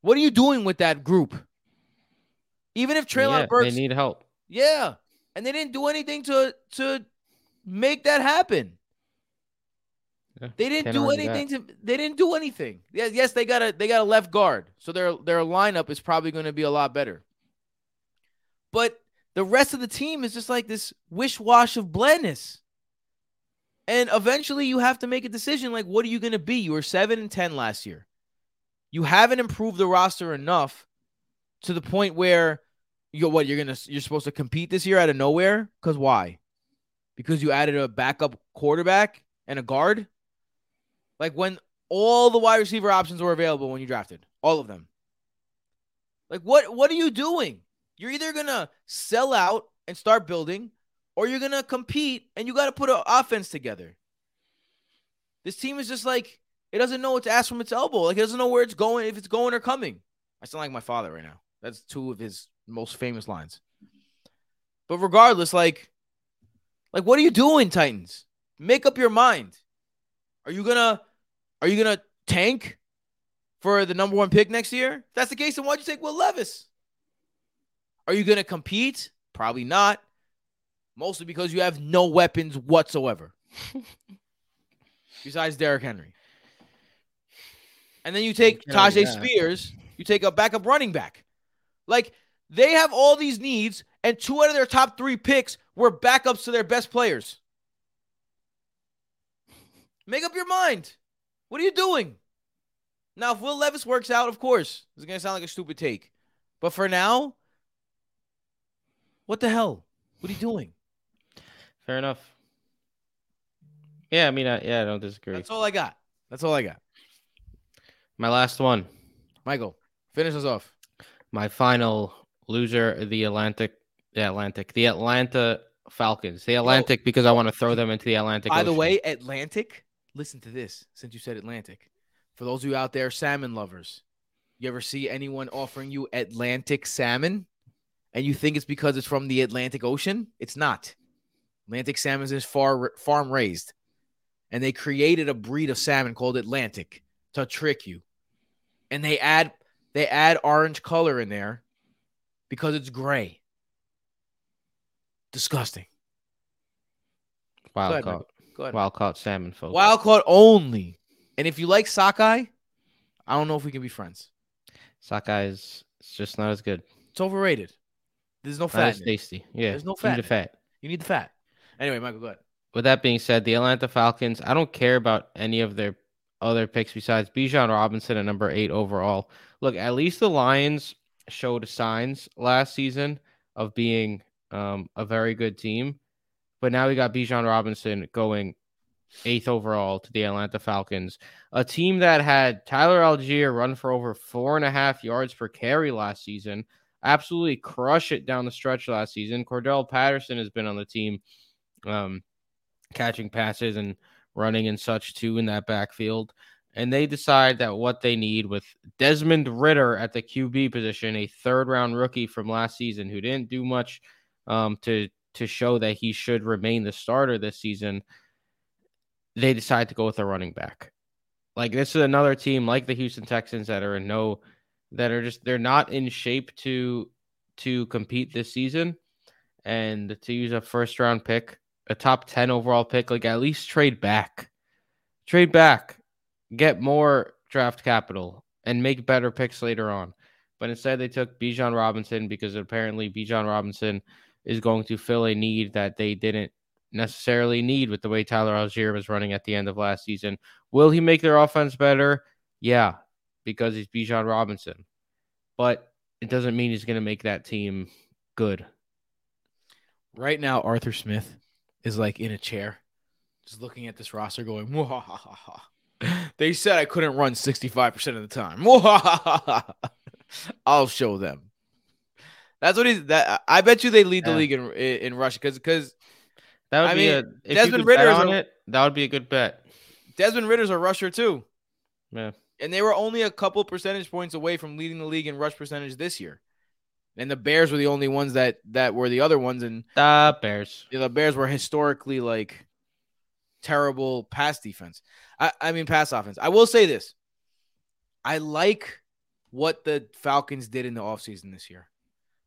what are you doing with that group? Even if Treylon yeah, Burks, they need help. Yeah, and they didn't do anything to to make that happen. Yeah, they didn't do anything to. They didn't do anything. Yes, yes, they got a they got a left guard, so their their lineup is probably going to be a lot better. But the rest of the team is just like this wish wash of blandness. And eventually, you have to make a decision. Like, what are you going to be? You were seven and ten last year. You haven't improved the roster enough to the point where you what you're gonna you're supposed to compete this year out of nowhere. Because why? Because you added a backup quarterback and a guard. Like when all the wide receiver options were available when you drafted, all of them. Like what what are you doing? You're either gonna sell out and start building, or you're gonna compete and you got to put an offense together. This team is just like it doesn't know what to ask from its elbow. Like it doesn't know where it's going, if it's going or coming. I sound like my father right now. That's two of his most famous lines. But regardless, like, like what are you doing, Titans? Make up your mind. Are you gonna are you gonna tank for the number one pick next year? If that's the case, then why'd you take Will Levis? Are you gonna compete? Probably not. Mostly because you have no weapons whatsoever. Besides Derrick Henry. And then you take Tyjae Spears, you take a backup running back. Like they have all these needs, and two out of their top three picks were backups to their best players. Make up your mind. What are you doing? Now, if Will Levis works out, of course, it's going to sound like a stupid take. But for now, what the hell? What are you doing? Fair enough. Yeah, I mean, I, yeah, I don't disagree. That's all I got. That's all I got. My last one. Michael, finish us off. My final loser, the Atlantic, the Atlantic, the Atlanta Falcons. The Atlantic oh, because I want to throw them into the Atlantic. By Ocean. the way, Atlantic listen to this since you said Atlantic. For those of you out there, salmon lovers, you ever see anyone offering you Atlantic salmon and you think it's because it's from the Atlantic Ocean? It's not. Atlantic salmon is far farm raised, and they created a breed of salmon called Atlantic to trick you. And they add they add orange color in there because it's gray. Disgusting. Wild caught. Go ahead. Wild caught salmon, folks. Wild caught only. And if you like sockeye, I don't know if we can be friends. Sockeye is it's just not as good. It's overrated. There's no fat. Not as tasty. Yeah. There's no fat. You need the fat. You need the fat. Anyway, Michael, go ahead. With that being said, the Atlanta Falcons, I don't care about any of their other picks besides Bijan Robinson at number eight overall. Look, at least the Lions showed signs last season of being um, a very good team. But now we got Bijan Robinson going eighth overall to the Atlanta Falcons, a team that had Tyler Allgeier run for over four and a half yards per carry last season, absolutely crush it down the stretch last season. Cordarrelle Patterson has been on the team, um, catching passes and running and such too in that backfield. And they decide that what they need with Desmond Ridder at the QB position, a third round rookie from last season who didn't do much um, to to show that he should remain the starter this season, they decide to go with a running back. Like this is another team like the Houston Texans that are in no that are just they're not in shape to to compete this season and to use a first round pick a top 10 overall pick, like at least trade back. Trade back. Get more draft capital and make better picks later on. But instead they took Bijan Robinson because apparently Bijan Robinson is going to fill a need that they didn't necessarily need with the way Tyler Allgeier was running at the end of last season. Will he make their offense better? Yeah, because he's Bijan Robinson. But it doesn't mean he's going to make that team good. Right now, Arthur Smith is like in a chair, just looking at this roster, going, Mwahaha. They said I couldn't run 65% of the time. Mwahaha. I'll show them. That's what he's that I bet you they lead the Yeah. league in in Russia because because That would I be mean, a if Desmond Ridder on a- it. That would be a good bet. Desmond Ridder's a rusher too. Yeah. And they were only a couple percentage points away from leading the league in rush percentage this year. And the Bears were the only ones that that were the other ones and The Bears. the Bears were historically like terrible pass defense. I, I mean pass offense. I will say this. I like what the Falcons did in the offseason this year.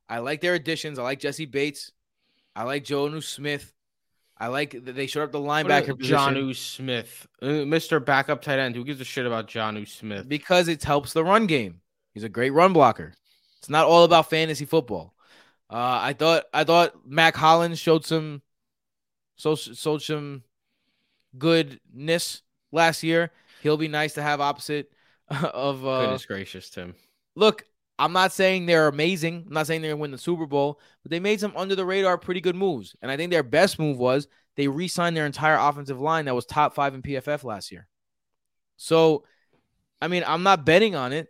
I like their additions. I like Jessie Bates. I like Jonnu Smith. I like that they showed up the linebacker position Jonnu Smith, uh, Mr. Backup tight end. Who gives a shit about Jonnu Smith? because it helps the run game. He's a great run blocker. It's not all about fantasy football. Uh, I thought I thought Mack Hollins showed some so showed some goodness last year. He'll be nice to have opposite of uh, Goodness gracious, Tim. look, I'm not saying they're amazing. I'm not saying they're gonna win the Super Bowl, but they made some under the radar pretty good moves. And I think their best move was they re-signed their entire offensive line that was top five in PFF last year. So, I mean, I'm not betting on it,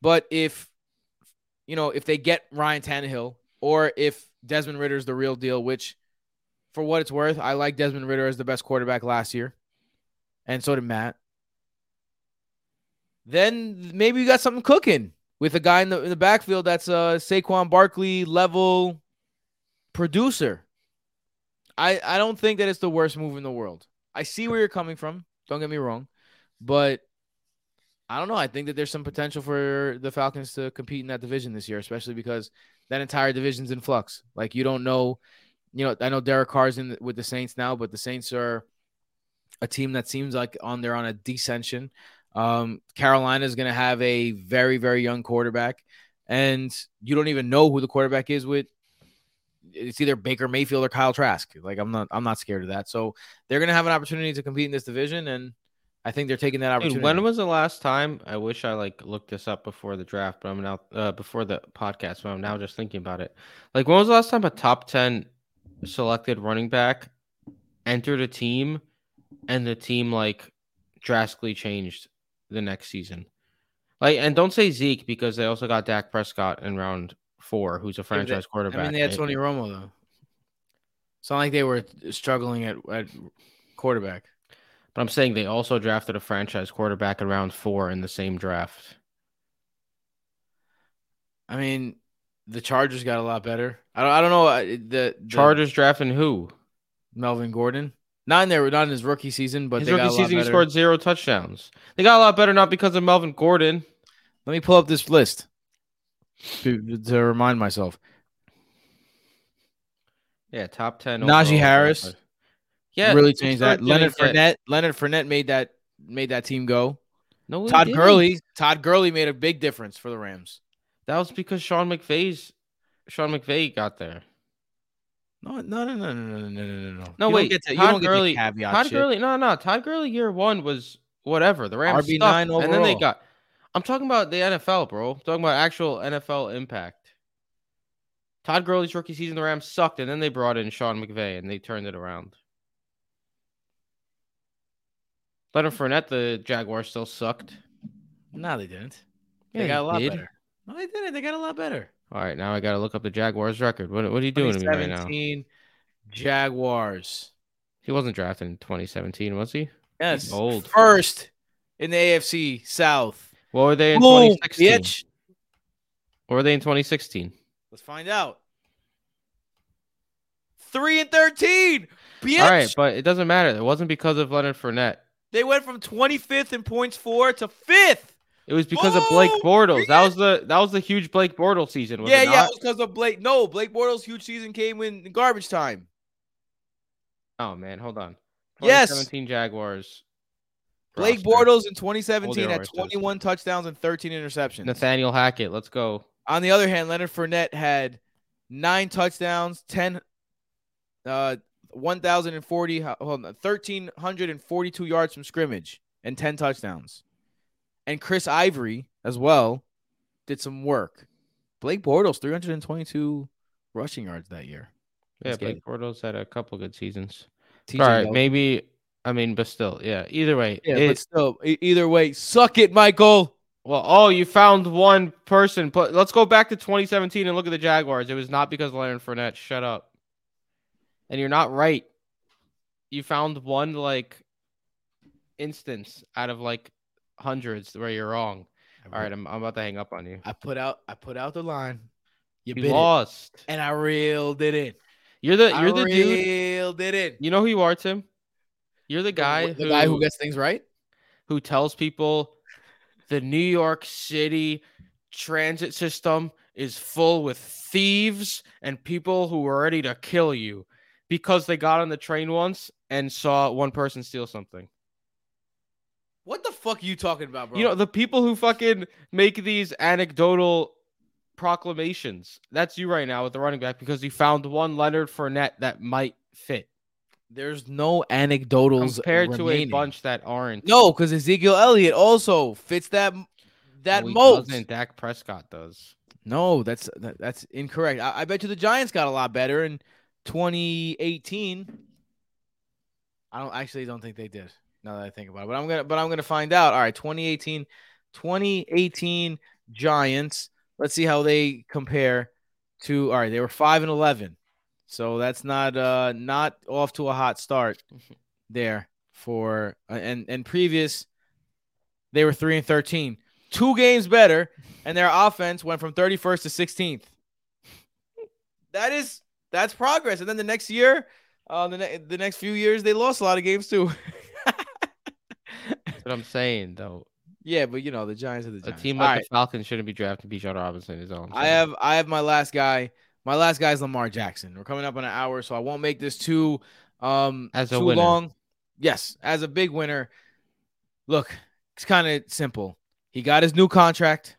but if you know, if they get Ryan Tannehill or if Desmond Ridder is the real deal, which for what it's worth, I like Desmond Ridder as the best quarterback last year. And so did Matt. Then maybe you got something cooking with a guy in the in the backfield that's a Saquon Barkley level producer. I I don't think that it's the worst move in the world. I see where you're coming from. Don't get me wrong, but I don't know. I think that there's some potential for the Falcons to compete in that division this year, especially because that entire division's in flux. Like you don't know, you know. I know Derek Carr's in with the Saints now, but the Saints are a team that seems like on they're on a descension. Um, Carolina is going to have a very very young quarterback, and you don't even know who the quarterback is with. It's either Baker Mayfield or Kyle Trask. Like I'm not I'm not scared of that. So they're going to have an opportunity to compete in this division, and I think they're taking that opportunity. Dude, when was the last time? I wish I like looked this up before the draft, but I'm now uh, before the podcast. But I'm now just thinking about it. Like, when was the last time a top ten selected running back entered a team, and the team like drastically changed the next season? Like, and don't say Zeke because they also got Dak Prescott in round four, who's a but they- franchise quarterback. I mean, they had Tony Romo though. It's not like they were struggling at, at quarterback. But I'm saying they also drafted a franchise quarterback in round four in the same draft. I mean, the Chargers got a lot better. I don't. I don't know uh, the, the Chargers drafting who? Melvin Gordon. Not in their not in his rookie season, but His they got rookie season, he scored zero touchdowns. They got a lot better not because of Melvin Gordon. Let me pull up this list to, to remind myself. Yeah, top ten. Najee Harris. Yeah, really changed that. Leonard Fournette. Leonard Fournette made that made that team go. No, Todd. Gurley. Todd Gurley made a big difference for the Rams. That was because Sean McVay's Sean McVay got there. No, no, no, no, no, no, no, no, no. No, You don't wait. get to, you Todd don't get Gurley. to caveat Todd shit. Gurley. No, no. Todd Gurley year one was whatever. The Rams RB9 sucked, and then they got. I'm talking about the NFL, bro. I'm talking about actual NFL impact. Todd Gurley's rookie season, the Rams sucked, and then they brought in Sean McVay, and they turned it around. Leonard Fournette, the Jaguars still sucked. No, they didn't. Yeah, they got a lot did. better. No, they didn't. They got a lot better. All right, now I got to look up the Jaguars record. What, what are you doing to me right now? 2017 Jaguars. He wasn't drafted in 2017, was he? Yes. old. First in the AFC South. What were they in Boom, 2016? bitch. What were they in 2016? Let's find out. Three and thirteen. Bitch. All right, but it doesn't matter. It wasn't because of Leonard Fournette. They went from 25th in points four to fifth. It was because of Blake Bortles. That was the that was the huge Blake Bortles season. Was yeah, it yeah. It was because of Blake. No, Blake Bortles' huge season came in garbage time. Oh man, hold on. Yes. 2017 Jaguars. Blake roster. Bortles in 2017 had 21 touchdowns and 13 interceptions. Nathaniel Hackett. Let's go. On the other hand, Leonard Fournette had nine touchdowns, 10, uh, 1,040, hold on, 1,342 yards from scrimmage, and 10 touchdowns. And Chris Ivory as well did some work. Blake Bortles, 322 rushing yards that year. Yeah, Let's get Blake Bortles had a couple good seasons. TJ All right, maybe. I mean, but still, yeah. Either way, Yeah, it- but still, either way, suck it, Michael. Well, oh, you found one person. But let's go back to 2017 and look at the Jaguars. It was not because of Leonard Fournette. Shut up. And you're not right. You found one like instance out of like hundreds where you're wrong. All right, I'm, I'm about to hang up on you. I put out, I put out the line. You, You bit it, lost. and I reeled it in. You're the you're the dude. reeled it in. You know who you are, Tim? You're the guy the who, guy who gets things right. who tells people the New York City transit system is full with thieves and people who are ready to kill you because they got on the train once and saw one person steal something. What the fuck are you talking about, bro? You know, the people who fucking make these anecdotal proclamations. That's you right now with the running back because you found one Leonard Fournette that might fit there's no anecdotals compared to a bunch that aren't. No, because Ezekiel Elliott also fits that that mold. doesn't. Dak Prescott does. No, that's that, that's incorrect. I, I bet you the Giants got a lot better in 2018. I don't actually don't think they did. Now that I think about it, but I'm gonna but I'm gonna find out. All right, 2018, 2018 Giants. Let's see how they compare to. All right, they were five and 11, so that's not uh not off to a hot start there for uh, and and previous. They were three and 13, two games better and their offense went from 31st to 16th. That is that's progress. And then the next year, uh, the ne- the next few years, they lost a lot of games too. What I'm saying, though. yeah, but you know the Giants are the Giants. A team All like right, the Falcons shouldn't be drafting Bijan Robinson. Is all I'm. I have I have my last guy. My last guy is Lamar Jackson. We're coming up on an hour, so I won't make this too um As too winner. long. Yes, as a big winner. Look, it's kind of simple. He got his new contract.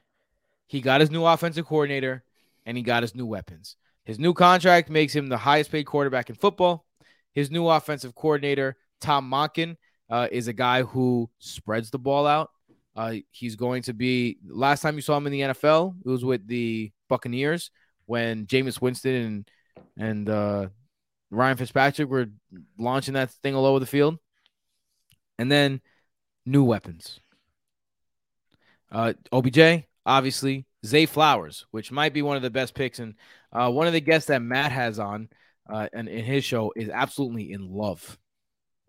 He got his new offensive coordinator, and he got his new weapons. His new contract makes him the highest paid quarterback in football. His new offensive coordinator, Tom Monken, uh, is a guy who spreads the ball out. Uh, he's going to be last time you saw him in the NFL, it was with the Buccaneers when Jameis Winston and and uh, Ryan Fitzpatrick were launching that thing all over the field. And then new weapons. Uh, OBJ, obviously, Zay Flowers, which might be one of the best picks. And uh, one of the guests that Matt has on uh, and in his show is absolutely in love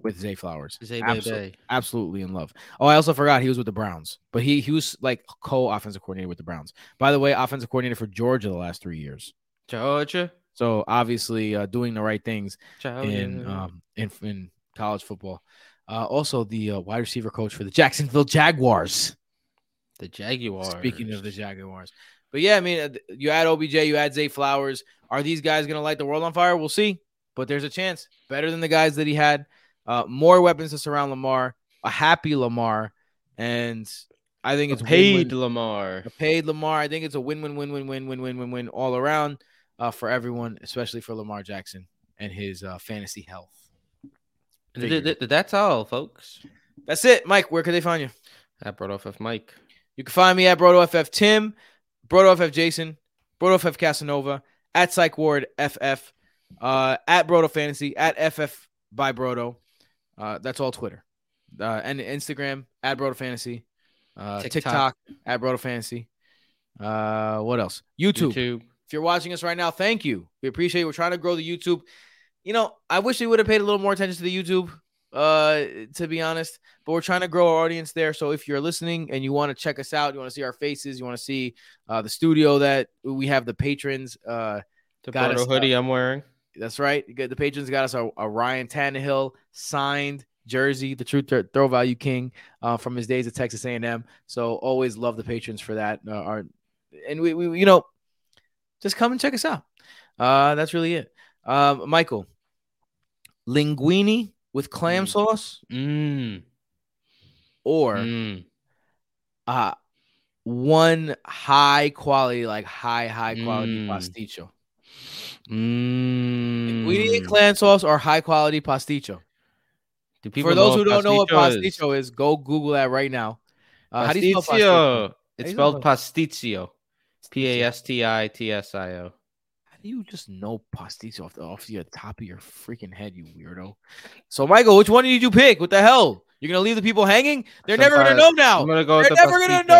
with Zay Flowers. Zay Absol- Bebe. absolutely in love. Oh, I also forgot he was with the Browns, but he he was like co-offensive coordinator with the Browns. By the way, offensive coordinator for Georgia the last three years. Georgia. So obviously uh, doing the right things Georgia. in um in, in college football. Uh, also the uh, wide receiver coach for the Jacksonville Jaguars. the Jaguars. Speaking of the Jaguars, but yeah, I mean, uh, you add OBJ, you add Zay Flowers. Are these guys gonna light the world on fire? We'll see, but there's a chance. Better than the guys that he had. Uh, more weapons to surround Lamar. A happy Lamar, and I think it's paid win-win- Lamar. a paid Lamar. I think it's a win win win win win win win win win all around uh, for everyone, especially for Lamar Jackson and his uh, fantasy health. Th- th- th- That's all, folks. That's it, Mike. Where can they find you? That brought off of Mike. You can find me at BrotoFF Tim, BrotoFF Jason, BrotoFF Casanova, at Psych Ward FF, uh, at Broto Fantasy, at FF by Broto. Uh, that's all Twitter. Uh, and Instagram at Broto Fantasy, uh, TikTok. TikTok. at Broto Fantasy. Uh, what else? YouTube. YouTube. If you're watching us right now, thank you. We appreciate it. We're trying to grow the YouTube. You know, I wish we would have paid a little more attention to the YouTube, uh, to be honest. But we're trying to grow our audience there. So if you're listening and you want to check us out, you want to see our faces, you want to see uh, the studio that we have, the patrons. Uh, The Got us, uh, hoodie I'm wearing. That's right. The patrons got us a, a Ryan Tannehill signed jersey, the true th- throw value king uh, from his days at Texas A&M. So always love the patrons for that. Uh, our, and we, we, you know, just come and check us out. Uh, that's really it. Um, Michael, linguine with clam Mm. sauce Mm. or Mm. uh one high quality, like high, high quality Mm. pasticho. Mm. We need clam sauce or high quality pasticho. Do people For those who don't know what pasticho is? is, go Google that right now. Uh, how do you spell pasticho? Pasticcio. It's spelled spell pasticcio. P A S T I T S I O. How do you just know pasticho off the off the top of your freaking head, you weirdo? So, Michael, which one did you pick? What the hell? You're gonna leave the people hanging? They're never gonna know now. I'm gonna go They're with the never gonna know